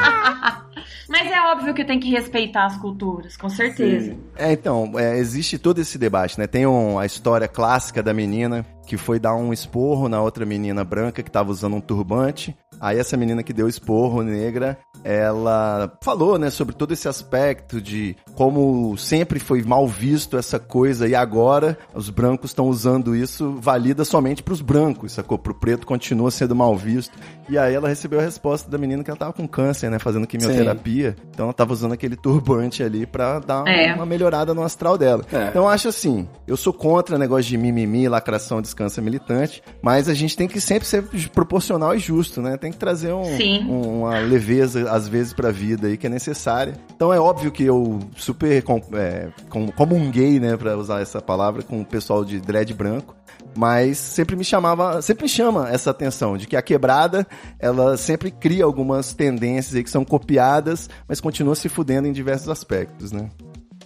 mas é óbvio que tem que respeitar as culturas, com certeza. É, então, é, existe todo esse debate, né? Tem um- a história clássica da menina que foi dar um esporro na outra menina branca que tava usando um turbante. Aí essa menina que deu esporro, negra, ela falou, né, sobre todo esse aspecto de como sempre foi mal visto essa coisa e agora os brancos estão usando isso, valida somente pros brancos, sacou? Pro preto continua sendo mal visto. E aí ela recebeu a resposta da menina que ela tava com câncer, né, fazendo quimioterapia. Então ela tava usando aquele turbante ali pra dar É. uma melhorada no astral dela. É. Então eu acho assim, eu sou contra negócio de mimimi, lacração, descansa militante, mas a gente tem que sempre ser proporcional e justo, né? Tem que trazer um- um- uma leveza, às vezes, pra vida aí que é necessária. Então é óbvio que eu super com, é, com, comunguei, né, pra usar essa palavra, com o pessoal de dread branco. Mas sempre me chamava, sempre me chama essa atenção de que a quebrada, ela sempre cria algumas tendências aí que são copiadas, mas continua se fudendo em diversos aspectos, né?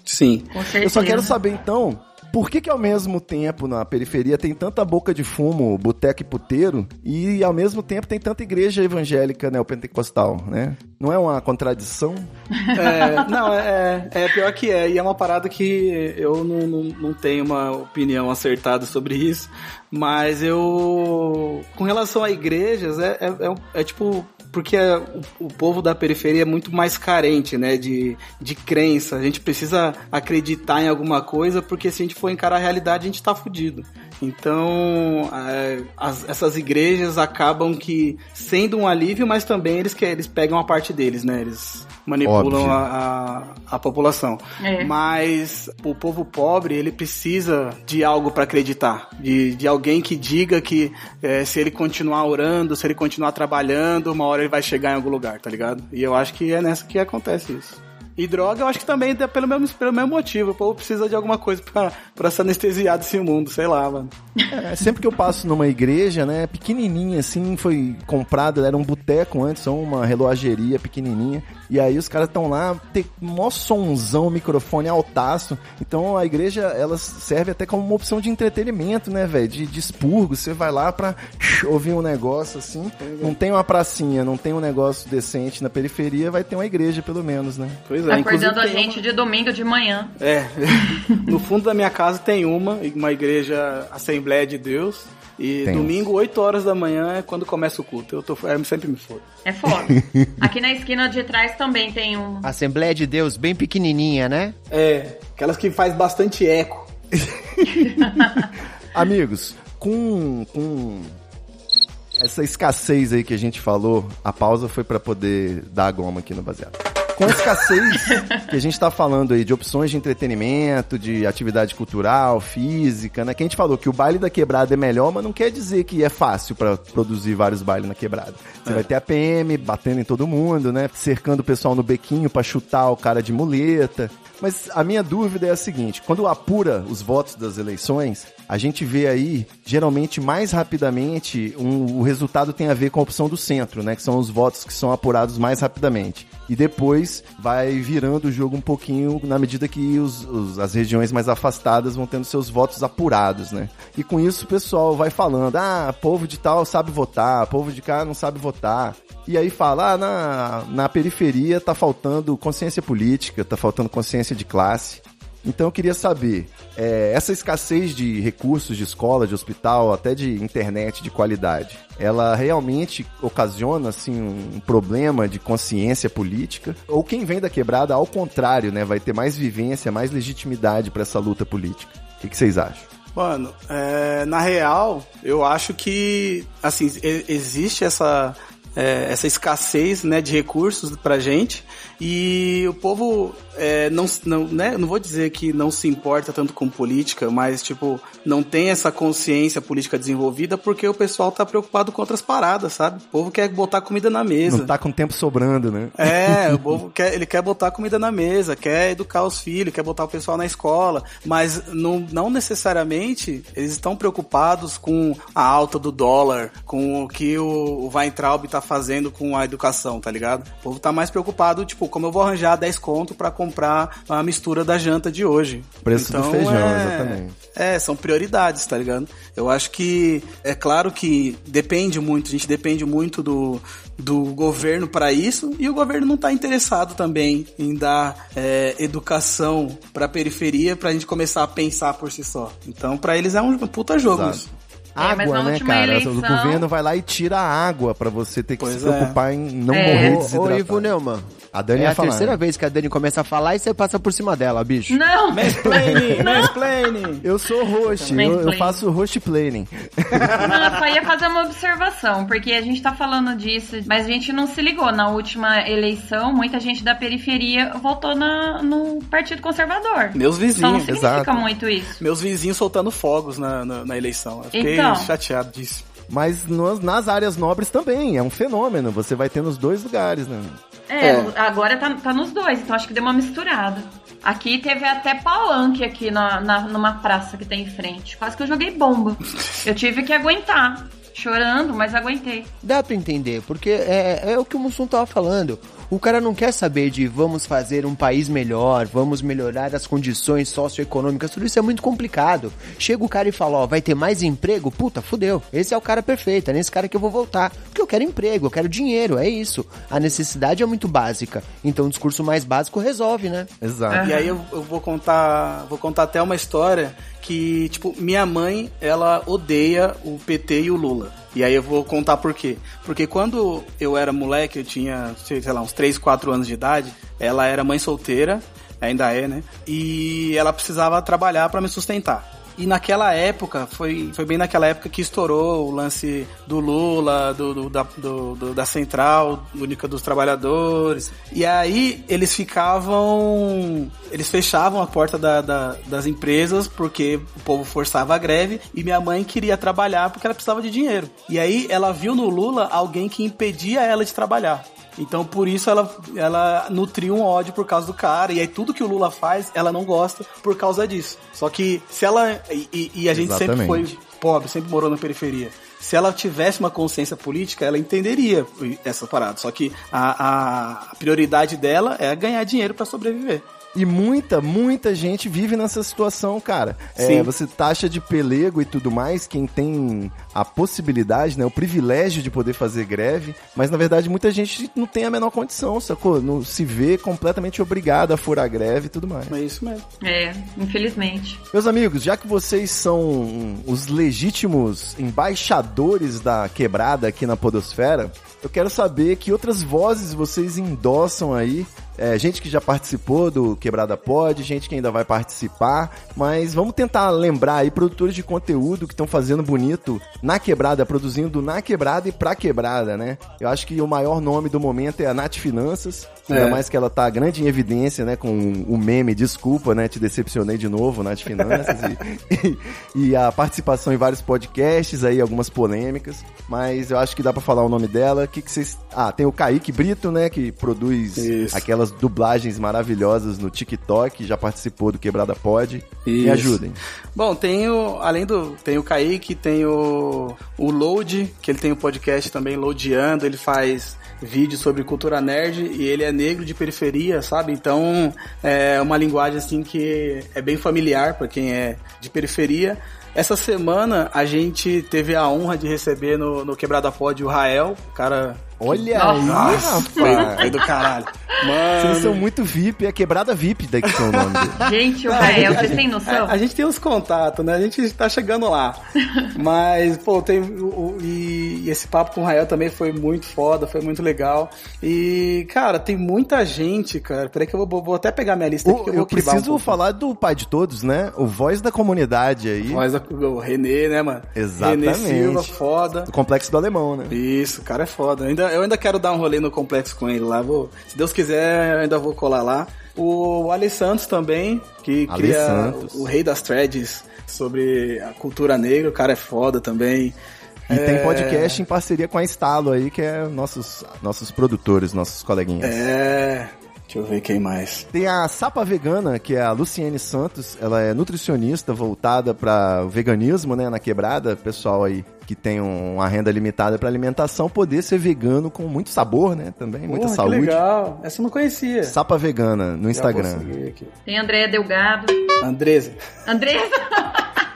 Sim. Com certeza. Eu só quero saber então, por que que ao mesmo tempo na periferia tem tanta boca de fumo, boteco e puteiro, e ao mesmo tempo tem tanta igreja evangélica neopentecostal, né? Não é uma contradição? É, não, é, é pior que é. E é uma parada que eu não, não, não tenho uma opinião acertada sobre isso. Mas eu. Com relação a igrejas, é, é, é- é tipo. Porque é- o, o povo da periferia é muito mais carente, né? De, de crença. A gente precisa acreditar em alguma coisa, porque se a gente for encarar a realidade, a gente tá fudido. Então, é, as- essas igrejas acabam que sendo um alívio, mas também eles, que, eles pegam a parte deles, né? Eles manipulam a, a, a população. É. Mas o povo pobre, ele precisa de algo para acreditar. De, de alguém que diga que é, se ele continuar orando, se ele continuar trabalhando, uma hora ele vai chegar em algum lugar, tá ligado? E eu acho que é nessa que acontece isso. E droga, eu acho que também é pelo mesmo, pelo mesmo motivo. O povo precisa de alguma coisa pra, pra se anestesiar desse mundo, sei lá, mano. É, sempre que eu passo numa igreja, né, pequenininha assim, foi comprada, era um boteco antes, ou uma relogeria pequenininha. E aí os caras estão lá, tem mó sonzão, microfone altaço. Então a igreja, ela serve até como uma opção de entretenimento, né, velho? De, de expurgo. Você vai lá pra ouvir um negócio assim. Não tem uma pracinha, não tem um negócio decente na periferia, vai ter uma igreja pelo menos, né? Pois é, inclusive Acordando a gente de domingo de manhã. uma- É, [LAUGHS] no fundo da minha casa tem uma, uma igreja Assembleia de Deus. E Tem. domingo, 8 horas da manhã, é quando começa o culto. Eu, tô, eu sempre me fodo. É foda. [LAUGHS] Aqui na esquina de trás também tem um. Assembleia de Deus, bem pequenininha, né? É, aquelas que faz bastante eco. [LAUGHS] Amigos, com, com essa escassez aí que a gente falou, a pausa foi pra poder dar a goma aqui no baseado. Com escassez que a gente tá falando aí de opções de entretenimento, de atividade cultural, física, né? Que a gente falou que o baile da quebrada é melhor, mas não quer dizer que é fácil pra produzir vários bailes na quebrada. Você vai ter a PM batendo em todo mundo, né? Cercando o pessoal no bequinho pra chutar o cara de muleta. Mas a minha dúvida é a seguinte: quando apura os votos das eleições, a gente vê aí, geralmente mais rapidamente, um- o resultado tem a ver com a opção do centro, né? Que são os votos que são apurados mais rapidamente. E depois vai virando o jogo um pouquinho na medida que os- os- as regiões mais afastadas vão tendo seus votos apurados, né? E com isso o pessoal vai falando: ah, povo de tal sabe votar, povo de cá não sabe votar. E aí fala, ah, na, na periferia tá faltando consciência política, tá faltando consciência de classe. Então eu queria saber, é, essa escassez de recursos de escola, de hospital, até de internet de qualidade, ela realmente ocasiona assim um problema de consciência política? Ou quem vem da quebrada, ao contrário, né, vai ter mais vivência, mais legitimidade para essa luta política? O que, que vocês acham? Mano, é, na real, eu acho que, assim, existe essa, é, essa escassez, né, de recursos pra gente e o povo é, não, não, né, não vou dizer que não se importa tanto com política, mas, tipo, não tem essa consciência política desenvolvida porque o pessoal tá preocupado com outras paradas, sabe? O povo quer botar comida na mesa. Não tá com tempo sobrando, né? É, o [LAUGHS] povo quer, ele quer botar comida na mesa, quer educar os filhos, quer botar o pessoal na escola, mas não, não necessariamente eles estão preocupados com a alta do dólar, com o que o, o Weintraub tá fazendo com a educação, tá ligado? O povo tá mais preocupado, tipo, como eu vou arranjar 10 conto pra comprar a mistura da janta de hoje. Preço do feijão, exatamente. É, são prioridades, tá ligado? Eu acho que é claro que depende muito, a gente depende muito do, do governo para isso e o governo não tá interessado também em dar é, educação pra periferia pra gente começar a pensar por si só. Então, pra eles é um puta jogo Exato. isso. É, água, na né, cara? O eleição- governo vai lá e tira a água pra você ter que Pois se é. preocupar em não É. morrer Ô, ô desidratado. Ivo Neumann. A Dani é a falar. terceira vez que a Dani começa a falar e você passa por cima dela, bicho. Não! Mansplaining, mansplaining. Eu sou host, eu, eu faço host planning. Não, eu [LAUGHS] só ia fazer uma observação, porque a gente tá falando disso, mas a gente não se ligou. Na última eleição, muita gente da periferia votou na, no Partido Conservador. Meus Então não vizinhos, significa exato. muito isso. meus vizinhos soltando fogos na, na, na eleição. Eu fiquei Então. chateado disso. Mas nas áreas nobres também, é um fenômeno. Você vai ter nos dois lugares, né? É, É. agora tá, tá nos dois, então acho que deu uma misturada. Aqui teve até palanque aqui na, na- numa praça que tem em frente. Quase que eu joguei bomba. [LAUGHS] Eu tive que aguentar. Chorando, mas aguentei. Dá pra entender, porque é, é o que o Mussum tava falando. O cara não quer saber de vamos fazer um país melhor, vamos melhorar as condições socioeconômicas, tudo isso é muito complicado. Chega o cara e fala, ó, vai ter mais emprego? Puta, fudeu. Esse é o cara perfeito, é nesse cara que eu vou voltar. Porque eu quero emprego, eu quero dinheiro, é isso. A necessidade é muito básica. Então o discurso mais básico resolve, né? Exato. E aí eu, eu vou contar, vou contar até uma história que, tipo, minha mãe, ela odeia o PT e o Lula. E aí eu vou contar por quê. Porque quando eu era moleque, eu tinha, sei sei lá, uns 3, 4 anos de idade, ela era mãe solteira, ainda é, né? E ela precisava trabalhar pra me sustentar. E naquela época, foi, foi bem naquela época que estourou o lance do Lula, do, do- da, do- do- da Central Única dos Trabalhadores. E aí eles ficavam. Eles fechavam a porta da- da- das empresas porque o povo forçava a greve e minha mãe queria trabalhar porque ela precisava de dinheiro. E aí ela viu no Lula alguém que impedia ela de trabalhar. Então por isso ela, ela nutriu um ódio por causa do cara. E aí tudo que o Lula faz, ela não gosta por causa disso. Só que se ela. E, e a gente sempre Exatamente. foi pobre, sempre morou na periferia. Se ela tivesse uma consciência política, ela entenderia essa parada. Só que a, a prioridade dela é ganhar dinheiro pra sobreviver. E muita, muita gente vive nessa situação, cara. É, Sim. você taxa de pelego e tudo mais, quem tem a possibilidade, né, o privilégio de poder fazer greve, mas na verdade muita gente não tem a menor condição, sacou? Não se vê completamente obrigado a furar greve e tudo mais. É isso mesmo. É, infelizmente. Meus amigos, já que vocês são os legítimos embaixadores da quebrada aqui na Podosfera, eu quero saber que outras vozes vocês endossam aí. É, gente que já participou do Quebrada Pod, gente que ainda vai participar, mas vamos tentar lembrar aí produtores de conteúdo que estão fazendo bonito na quebrada, produzindo na quebrada e pra quebrada, né? Eu acho que o maior nome do momento é a Nath Finanças, ainda É. mais que ela tá grande em evidência, né, com o meme, desculpa, né, te decepcionei de novo, Nath Finanças, e, [LAUGHS] e, e a participação em vários podcasts aí, algumas polêmicas, mas eu acho que dá pra falar o nome dela, o que que vocês... Ah, tem o Kaique Brito, né, que produz Isso. Aquelas dublagens maravilhosas no TikTok, já participou do Quebrada Pod, me Isso. ajudem. Bom, tem o, além do, tem o Kaique, tem o, o Load, que ele tem o podcast também, Loadando, ele faz vídeo sobre cultura nerd e ele é negro de periferia, sabe? Então, é uma linguagem assim que é bem familiar para quem é de periferia. Essa semana a gente teve a honra de receber no, no Quebrada Pod o Rael, o cara Olha aí, Nossa, foi, rapaz! foi do caralho. Mano, Vocês são muito VIP, é Quebrada VIP daí que são o nome dele. [LAUGHS] Gente, o Rael, vocês têm noção? A, a gente tem os contatos, né? A gente tá chegando lá. Mas, pô, tem. o- o- e, esse papo com o Rael também foi muito foda, foi muito legal. E, cara, tem muita gente, cara. Peraí que eu vou, vou até pegar minha lista aqui O- que eu eu preciso um falar do pai de todos, né? O voz da comunidade aí, Mas o Renê, né, mano? Exatamente. Renê Silva, foda. do Complexo do Alemão, né? Isso, o cara é foda. Ainda, eu ainda quero dar um rolê no complexo com ele lá. Vou, se Deus quiser, eu ainda vou colar lá. O Ale Santos também, que Ale cria Santos. o rei das threads sobre a cultura negra. O cara é foda também. E tem É, podcast em parceria com a Estalo aí, que é nossos, nossos produtores, nossos coleguinhas. É. Deixa eu ver quem mais. Tem a Sapa Vegana, que é a Luciene Santos, ela é nutricionista voltada para veganismo, né, na quebrada, pessoal aí que tem um- uma renda limitada para alimentação, poder ser vegano com muito sabor, né, também, muita Porra, que saúde. legal. Essa eu não conhecia. Sapa Vegana no Já Instagram. Tem Andréa Delgado. Andresa. Andressa! [LAUGHS]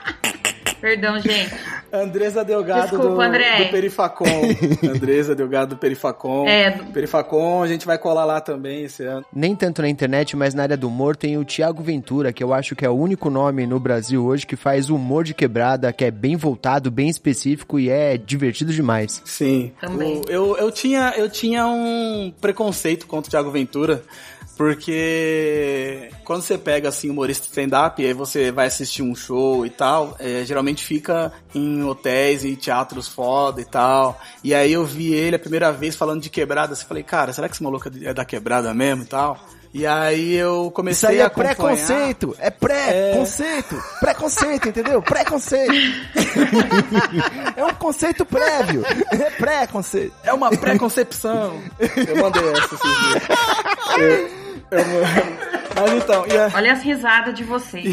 Perdão, gente. Andresa Delgado Desculpa, do, André. do Perifacom. [LAUGHS] Andresa Delgado do Perifacom. É, Perifacom, a gente vai colar lá também esse ano. Nem tanto na internet, mas na área do humor tem o Thiago Ventura, que eu acho que é o único nome no Brasil hoje que faz humor de quebrada, que é bem voltado, bem específico e é divertido demais. Sim. Também. O- eu, eu, tinha, eu tinha um preconceito contra o Thiago Ventura, porque quando você pega assim humorista de stand-up e aí você vai assistir um show e tal, é, geralmente fica em hotéis e teatros foda e tal. E aí eu vi ele a primeira vez falando de quebrada, assim, falei, cara, será que esse maluco é da quebrada mesmo e tal? E aí eu comecei Isso aí a é acompanhar. preconceito, é pré-conceito, preconceito, entendeu? Preconceito. [LAUGHS] é um conceito prévio, é pré-conceito. É uma preconcepção. eu mandei essa esses dias. [LAUGHS] Eu, [LAUGHS] mas então, e a- Olha as risadas de vocês.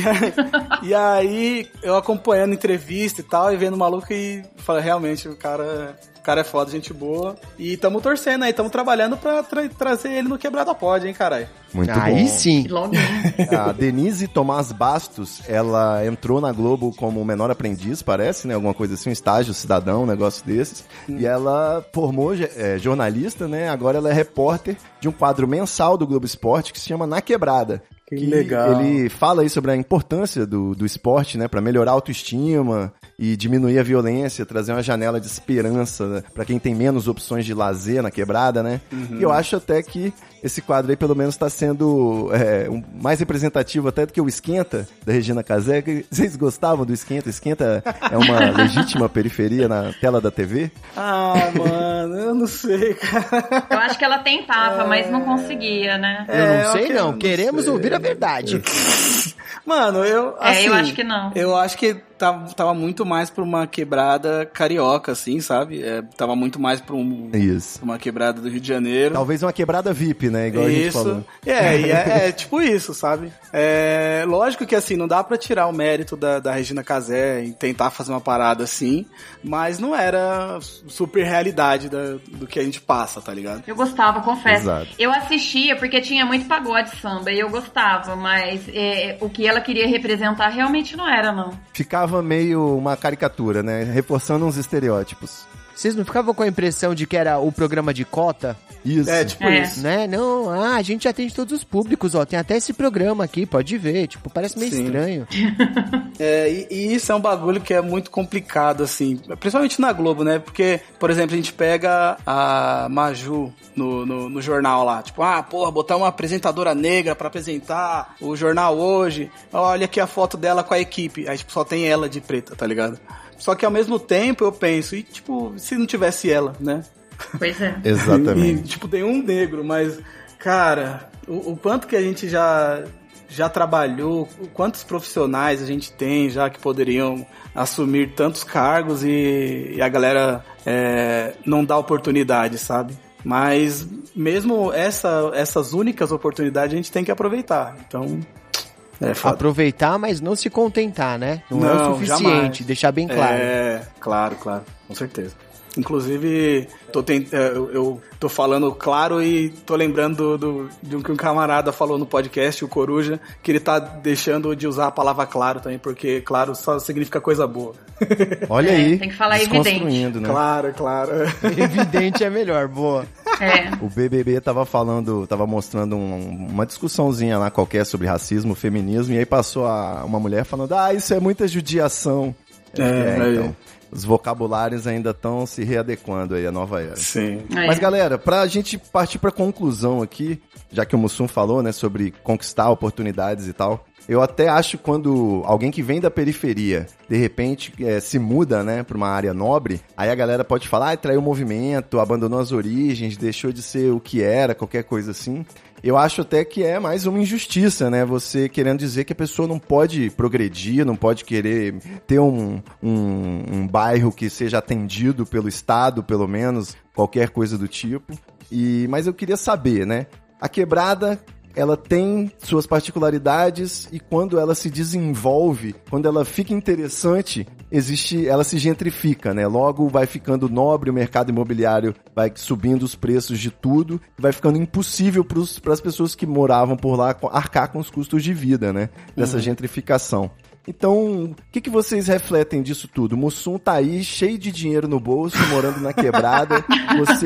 E aí, eu acompanhando entrevista e tal, e vendo o maluco e falei, realmente, o cara, cara é foda, gente boa. E tamo torcendo aí, tamo trabalhando pra tra- trazer ele no Quebrada Pod, hein, caralho. Muito Aí bom. sim. [LAUGHS] A Denise Tomás Bastos, ela entrou na Globo como menor aprendiz, parece, né? Alguma coisa assim, um estágio cidadão, um negócio desses. E ela formou é, jornalista, né? Agora ela é repórter de um quadro mensal do Globo Esporte que se chama Na Quebrada. Que legal. Ele fala aí sobre a importância do, do esporte, né? Pra melhorar a autoestima e diminuir a violência, trazer uma janela de esperança né, pra quem tem menos opções de lazer na quebrada, né? E eu acho até que esse quadro aí, pelo menos, está sendo é, um- mais representativo até do que o Esquenta, da Regina Casé. Vocês gostavam do Esquenta? Esquenta é uma [LAUGHS] legítima periferia na tela da TV? Ah, mano, eu não sei, cara. Eu acho que ela tentava, mas não conseguia, né? Eu não É, sei não, não queremos sei. ouvir a verdade. [LAUGHS] Mano, eu. É, Assim, eu acho que não. Eu acho que tava, tava muito mais pra uma quebrada carioca, assim, sabe? É, tava muito mais pra, um, Isso. pra uma quebrada do Rio de Janeiro. Talvez uma quebrada VIP, né? Igual a gente isso. falou. É, e é, [LAUGHS] é tipo isso, sabe? É, lógico que assim, não dá pra tirar o mérito da, da Regina Casé e tentar fazer uma parada assim, mas não era super realidade da- do que a gente passa, tá ligado? Eu gostava, confesso. Exato. Eu assistia porque tinha muito pagode samba e eu gostava, mas é, o que ela queria representar realmente não era, não. Ficava meio uma caricatura, né? Reforçando uns estereótipos. Vocês não ficavam com a impressão de que era o programa de cota? Isso. É, tipo É. isso. Né? Não, ah, a gente atende todos os públicos, ó. Tem até esse programa aqui, pode ver. Tipo, parece meio Sim. estranho. [LAUGHS] É, e, e isso é um bagulho que é muito complicado, assim, principalmente na Globo, né? Porque, por exemplo, a gente pega a Maju no, no, no jornal lá, tipo, ah, porra, botar uma apresentadora negra pra apresentar o jornal hoje, olha aqui a foto dela com a equipe, aí tipo, só tem ela de preta, tá ligado? Só que ao mesmo tempo eu penso, e tipo, se não tivesse ela, né? Pois é. [LAUGHS] E, Exatamente. tipo, tem um negro, mas, cara, o, o quanto que a gente já, já trabalhou, quantos profissionais a gente tem já que poderiam assumir tantos cargos e, e a galera é, não dá oportunidade, sabe? Mas mesmo essa, essas únicas oportunidades a gente tem que aproveitar. Então, é. Aproveitar, mas não se contentar, né? Não, é o Não, suficiente, jamais. deixar bem claro. É, claro, claro, com certeza. Inclusive, tô tent... é, eu, eu tô falando claro e tô lembrando do, do- de um que um camarada falou no podcast, o Coruja, que ele tá deixando de usar a palavra claro também, porque claro só significa coisa boa. [LAUGHS] Olha É, aí. tem que falar desconstruindo, né? Claro, claro. [LAUGHS] Evidente é melhor, boa. É. O BBB tava falando, tava mostrando um- uma discussãozinha lá qualquer sobre racismo, feminismo, e aí passou a- uma mulher falando, ah, isso é muita judiação. É, aí. então, os vocabulários ainda estão se readequando aí à nova era. Sim. É. Mas galera, pra gente partir pra conclusão aqui, já que o Mussum falou, né, sobre conquistar oportunidades e tal, eu até acho quando alguém que vem da periferia, de repente, eh, se muda, né, pra uma área nobre, aí a galera pode falar, ah, traiu o movimento, abandonou as origens, deixou de ser o que era, qualquer coisa assim. Eu acho até que é mais uma injustiça, né? Você querendo dizer que a pessoa não pode progredir, não pode querer ter um, um, um bairro que seja atendido pelo Estado, pelo menos, qualquer coisa do tipo. E, mas eu queria saber, né? A quebrada, ela tem suas particularidades e quando ela se desenvolve, quando ela fica interessante, existe, ela se gentrifica, né? Logo vai ficando nobre o mercado imobiliário, vai subindo os preços de tudo, vai ficando impossível para as pessoas que moravam por lá arcar com os custos de vida, né? Dessa gentrificação. Então, o que, que vocês refletem disso tudo? O Mussum tá aí, cheio de dinheiro no bolso, morando na quebrada. [LAUGHS] Você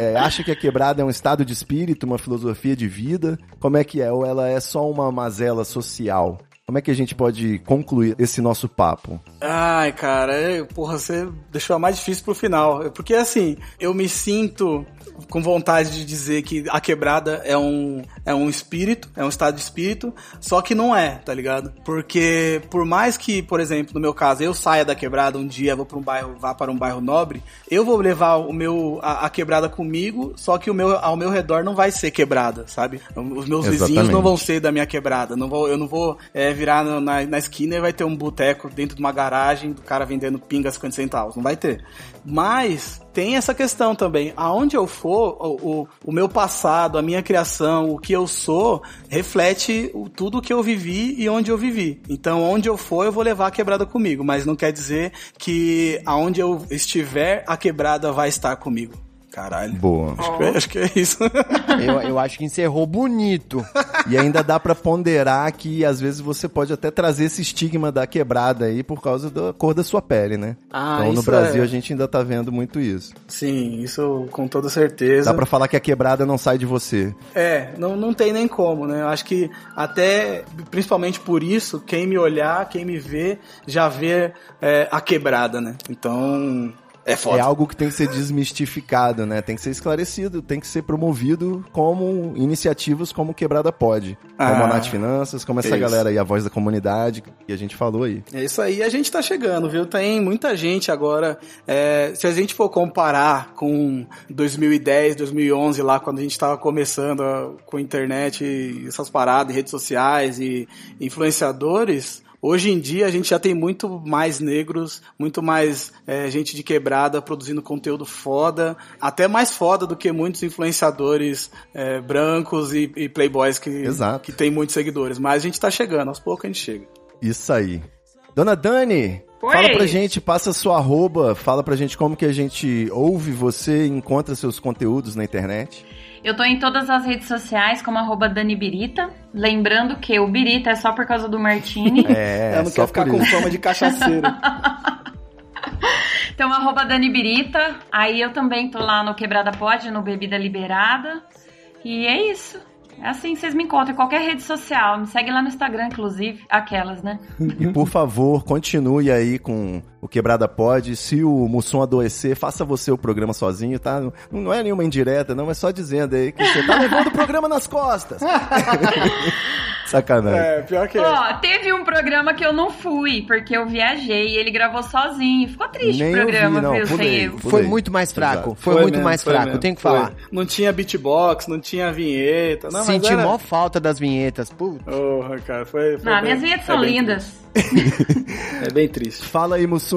é, acha que a quebrada é um estado de espírito, uma filosofia de vida? Como é que é? Ou ela é só uma mazela social? Como é que a gente pode concluir esse nosso papo? Ai, cara, é, porra, você deixou a mais difícil pro final. Porque assim, eu me sinto com vontade de dizer que a quebrada é um, é um espírito, é um estado de espírito, só que não é, tá ligado? Porque por mais que, por exemplo, no meu caso, eu saia da quebrada um dia, vou para um bairro, vá para um bairro nobre, eu vou levar o meu a, a quebrada comigo, só que o meu ao meu redor não vai ser quebrada, sabe? Os meus vizinhos Exatamente. não vão ser da minha quebrada, não vou, eu não vou é, virar na, na, na esquina e vai ter um boteco dentro de uma garagem do cara vendendo pinga a 50 centavos, não vai ter. Mas tem essa questão também. Aonde eu for, o, o, o meu passado, a minha criação, o que eu sou, reflete o, tudo que eu vivi e onde eu vivi. Então, onde eu for, eu vou levar a quebrada comigo. Mas não quer dizer que aonde eu estiver, a quebrada vai estar comigo. Caralho. Boa. Acho, que, é- acho que é isso. [LAUGHS] Eu, eu acho que encerrou bonito. E ainda dá pra ponderar que às vezes você pode até trazer esse estigma da quebrada aí por causa da cor da sua pele, né? Ah, então no Brasil é- a gente ainda tá vendo muito isso. Sim, isso com toda certeza. Dá pra falar que a quebrada não sai de você. É, não, não tem nem como, né? Eu acho que até, principalmente por isso, quem me olhar, quem me vê, já vê é, a quebrada, né? Então, É foda. é algo que tem que ser desmistificado, né? Tem que ser esclarecido, tem que ser promovido como iniciativas como Quebrada Pode. Como Ah, a Nath Finanças, como essa galera aí, a voz da comunidade, que a gente falou aí. É isso aí, a gente tá chegando, viu? Tem muita gente agora. é, se a gente for comparar com 2010, 2011, lá quando a gente tava começando a- com internet, e essas paradas, redes sociais e influenciadores. Hoje em dia a gente já tem muito mais negros, muito mais é, gente de quebrada produzindo conteúdo foda, até mais foda do que muitos influenciadores é, brancos e, e playboys que, Exato. que tem muitos seguidores. Mas a gente tá chegando, aos poucos a gente chega. Isso aí. Dona Dani, Oi. fala pra gente, passa sua arroba, fala pra gente como que a gente ouve você e encontra seus conteúdos na internet. Eu tô em todas as redes sociais como arroba Dani Birita. Lembrando que o Birita é só por causa do Martini. É, Ela não só quer ficar com fama de cachaceiro. Então, arroba Dani Birita. Aí eu também tô lá no Quebrada Pod, no Bebida Liberada. E é isso. É assim que vocês me encontram em qualquer rede social. Me segue lá no Instagram, inclusive. Aquelas, né? E por favor, continue aí com o Quebrada Pod. Se o Mussum adoecer, faça você o programa sozinho, tá? Não, não é nenhuma indireta, não, é só dizendo aí que você tá levando o programa nas costas. [LAUGHS] Sacanagem. É, pior que é. Ó, teve um programa que eu não fui, porque eu viajei e ele gravou sozinho. Ficou triste Nem o eu vi, programa, não, viu? pulei. Sem eu. Foi muito mais fraco. Exato. Foi, muito mesmo, mais foi fraco, mesmo, tenho que foi. falar. Não tinha beatbox, não tinha vinheta. Não, Senti era... mó falta das vinhetas. Putz. Porra, cara, foi... foi Não, bem- minhas vinhetas é são lindas. [LAUGHS] É bem triste. Fala aí, Mussum.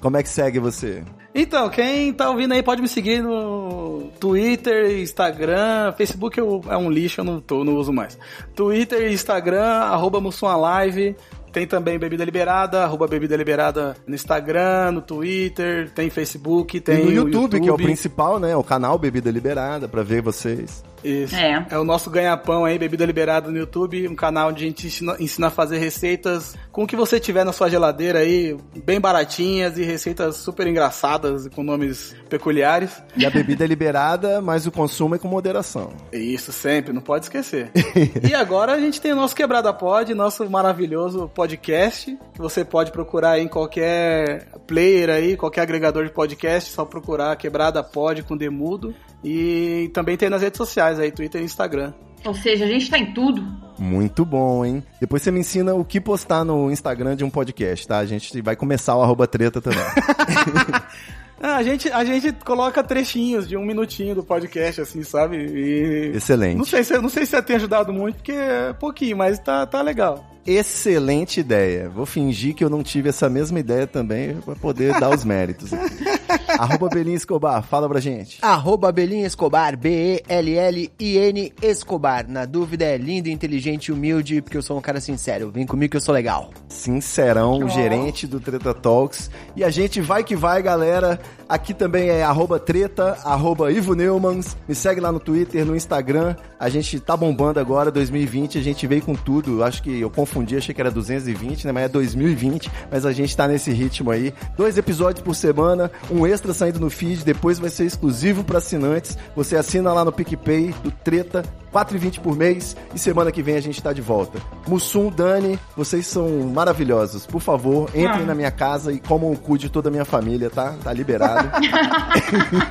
Como é que segue você? Então, quem tá ouvindo aí pode me seguir no Twitter, Instagram, Facebook eu- é um lixo, eu não, tô, não uso mais. Twitter e Instagram, arroba Live. Tem também Bebida Liberada, arroba Bebida Liberada no Instagram, no Twitter, tem Facebook, tem e no o YouTube, que é o principal, né? O canal Bebida Liberada, pra ver vocês. Isso. É. É o nosso ganha-pão aí, Bebida Liberada no YouTube, um canal onde a gente ensina, ensina a fazer receitas com o que você tiver na sua geladeira aí, bem baratinhas e receitas super engraçadas com nomes peculiares. E a bebida é liberada, mas o consumo é com moderação. Isso, sempre, não pode esquecer. [LAUGHS] e agora a gente tem o nosso Quebrada Pod, nosso maravilhoso podcast, que você pode procurar aí em qualquer player aí, qualquer agregador de podcast, só procurar Quebrada Pod com Demudo. E também tem nas redes sociais aí, Twitter e Instagram. Ou seja, a gente tá em tudo. Muito bom, hein? Depois você me ensina o que postar no Instagram de um podcast, tá? A gente vai começar o arroba treta também. [LAUGHS] [LAUGHS] Ah, a, gente, a gente coloca trechinhos de um minutinho do podcast, assim, sabe? E... Excelente. Não sei, se, não sei se tem ajudado muito, porque é pouquinho, mas tá, tá legal. Excelente ideia. Vou fingir que eu não tive essa mesma ideia também pra poder dar os méritos. aqui. [LAUGHS] Arroba Belinha Escobar, fala pra gente. Arroba Belinha Escobar, B-E-L-L-I-N Escobar. Na dúvida é lindo, inteligente e humilde, porque eu sou um cara sincero. Vem comigo que eu sou legal. Sincerão, o gerente do Treta Talks. E a gente vai que vai, galera. Aqui também é arroba treta, arroba Ivo Neumans. Me segue lá no Twitter, no Instagram. A gente tá bombando agora, 2020. A gente veio com tudo. Acho que eu confundi, achei que era 220, né? Mas é 2020. Mas a gente tá nesse ritmo aí. Dois episódios por semana, um extra saindo no feed. Depois vai ser exclusivo para assinantes. Você assina lá no PicPay do Treta. 4,20 por mês e semana que vem a gente tá de volta. Mussum, Dani, vocês são maravilhosos. Por favor, entrem Ah. na minha casa e comam o cu de toda a minha família, tá? Tá liberado. [LAUGHS]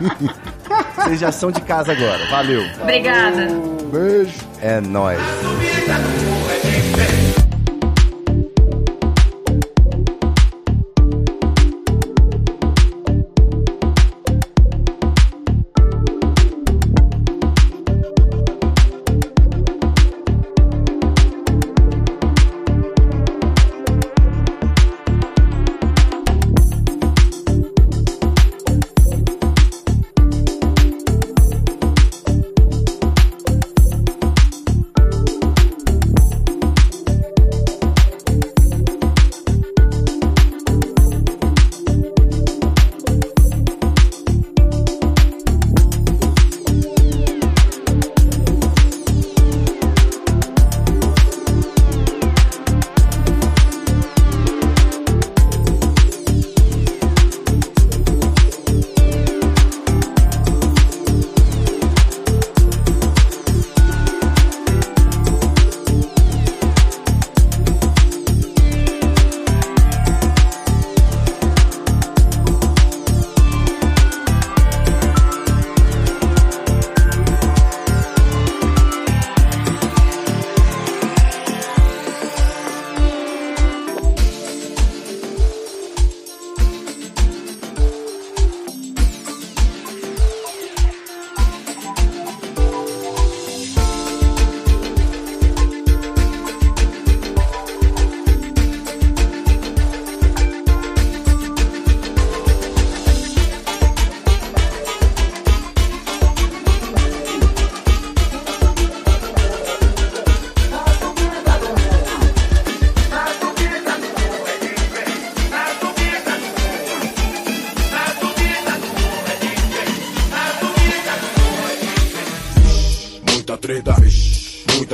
[LAUGHS] vocês já são de casa agora. Valeu. Obrigada. Beijo. É nóis.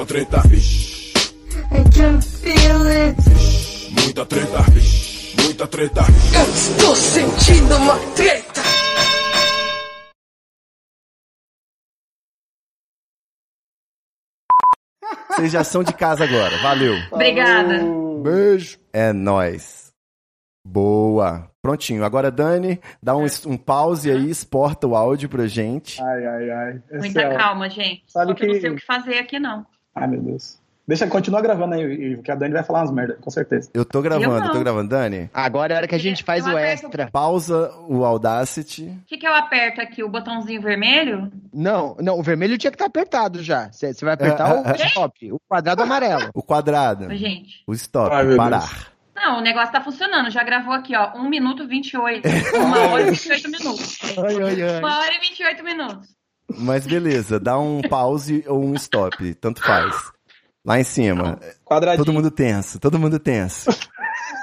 Muita treta, I can feel it. muita treta, muita treta. Eu estou sentindo uma treta. Vocês já são de casa agora. Valeu. Obrigada. Beijo. É nóis. Boa. Prontinho. Agora, Dani, dá um, um pause aí, exporta o áudio pra gente. Ai, ai, ai. Esse Muita é o- calma, gente. Sabe Só que eu não que- sei o que fazer aqui, não. Ai, meu Deus. Deixa, continua gravando aí, Ivo, que a Dani vai falar umas merda, com certeza. Eu tô gravando, Eu tô gravando. Dani, Agora é a hora que a gente faz o aperto- extra. pausa o Audacity. O que, que eu aperto aqui? O botãozinho vermelho? Não, não, o vermelho tinha que estar apertado já. Você vai apertar É, o é, stop, o quadrado amarelo. O quadrado. Gente. O stop. Ai, parar. Não, o negócio tá funcionando. Já gravou aqui, ó. 1 minuto 28. 1 [LAUGHS] hora e 28 minutos. Ai, ai, ai. 1 hora e 28 minutos. Mas beleza, dá um pause ou um stop. Tanto faz. Lá em cima. Quadradinho. Todo mundo tenso, todo mundo tenso.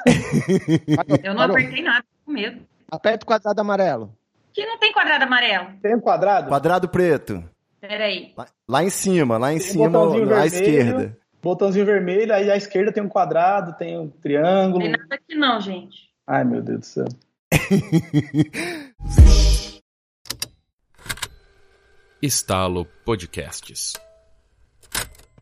[LAUGHS] Eu não Parou. apertei nada, tô com medo. Aperta o quadrado amarelo. Que não tem quadrado amarelo. Tem um quadrado? Quadrado preto. Pera aí. Lá, lá em cima, lá em Tem cima, à vermelho. esquerda. Botãozinho vermelho, aí à esquerda tem um quadrado, tem um triângulo. Não tem nada aqui não, gente. Ai, meu Deus do céu. [LAUGHS] Estalo Podcasts.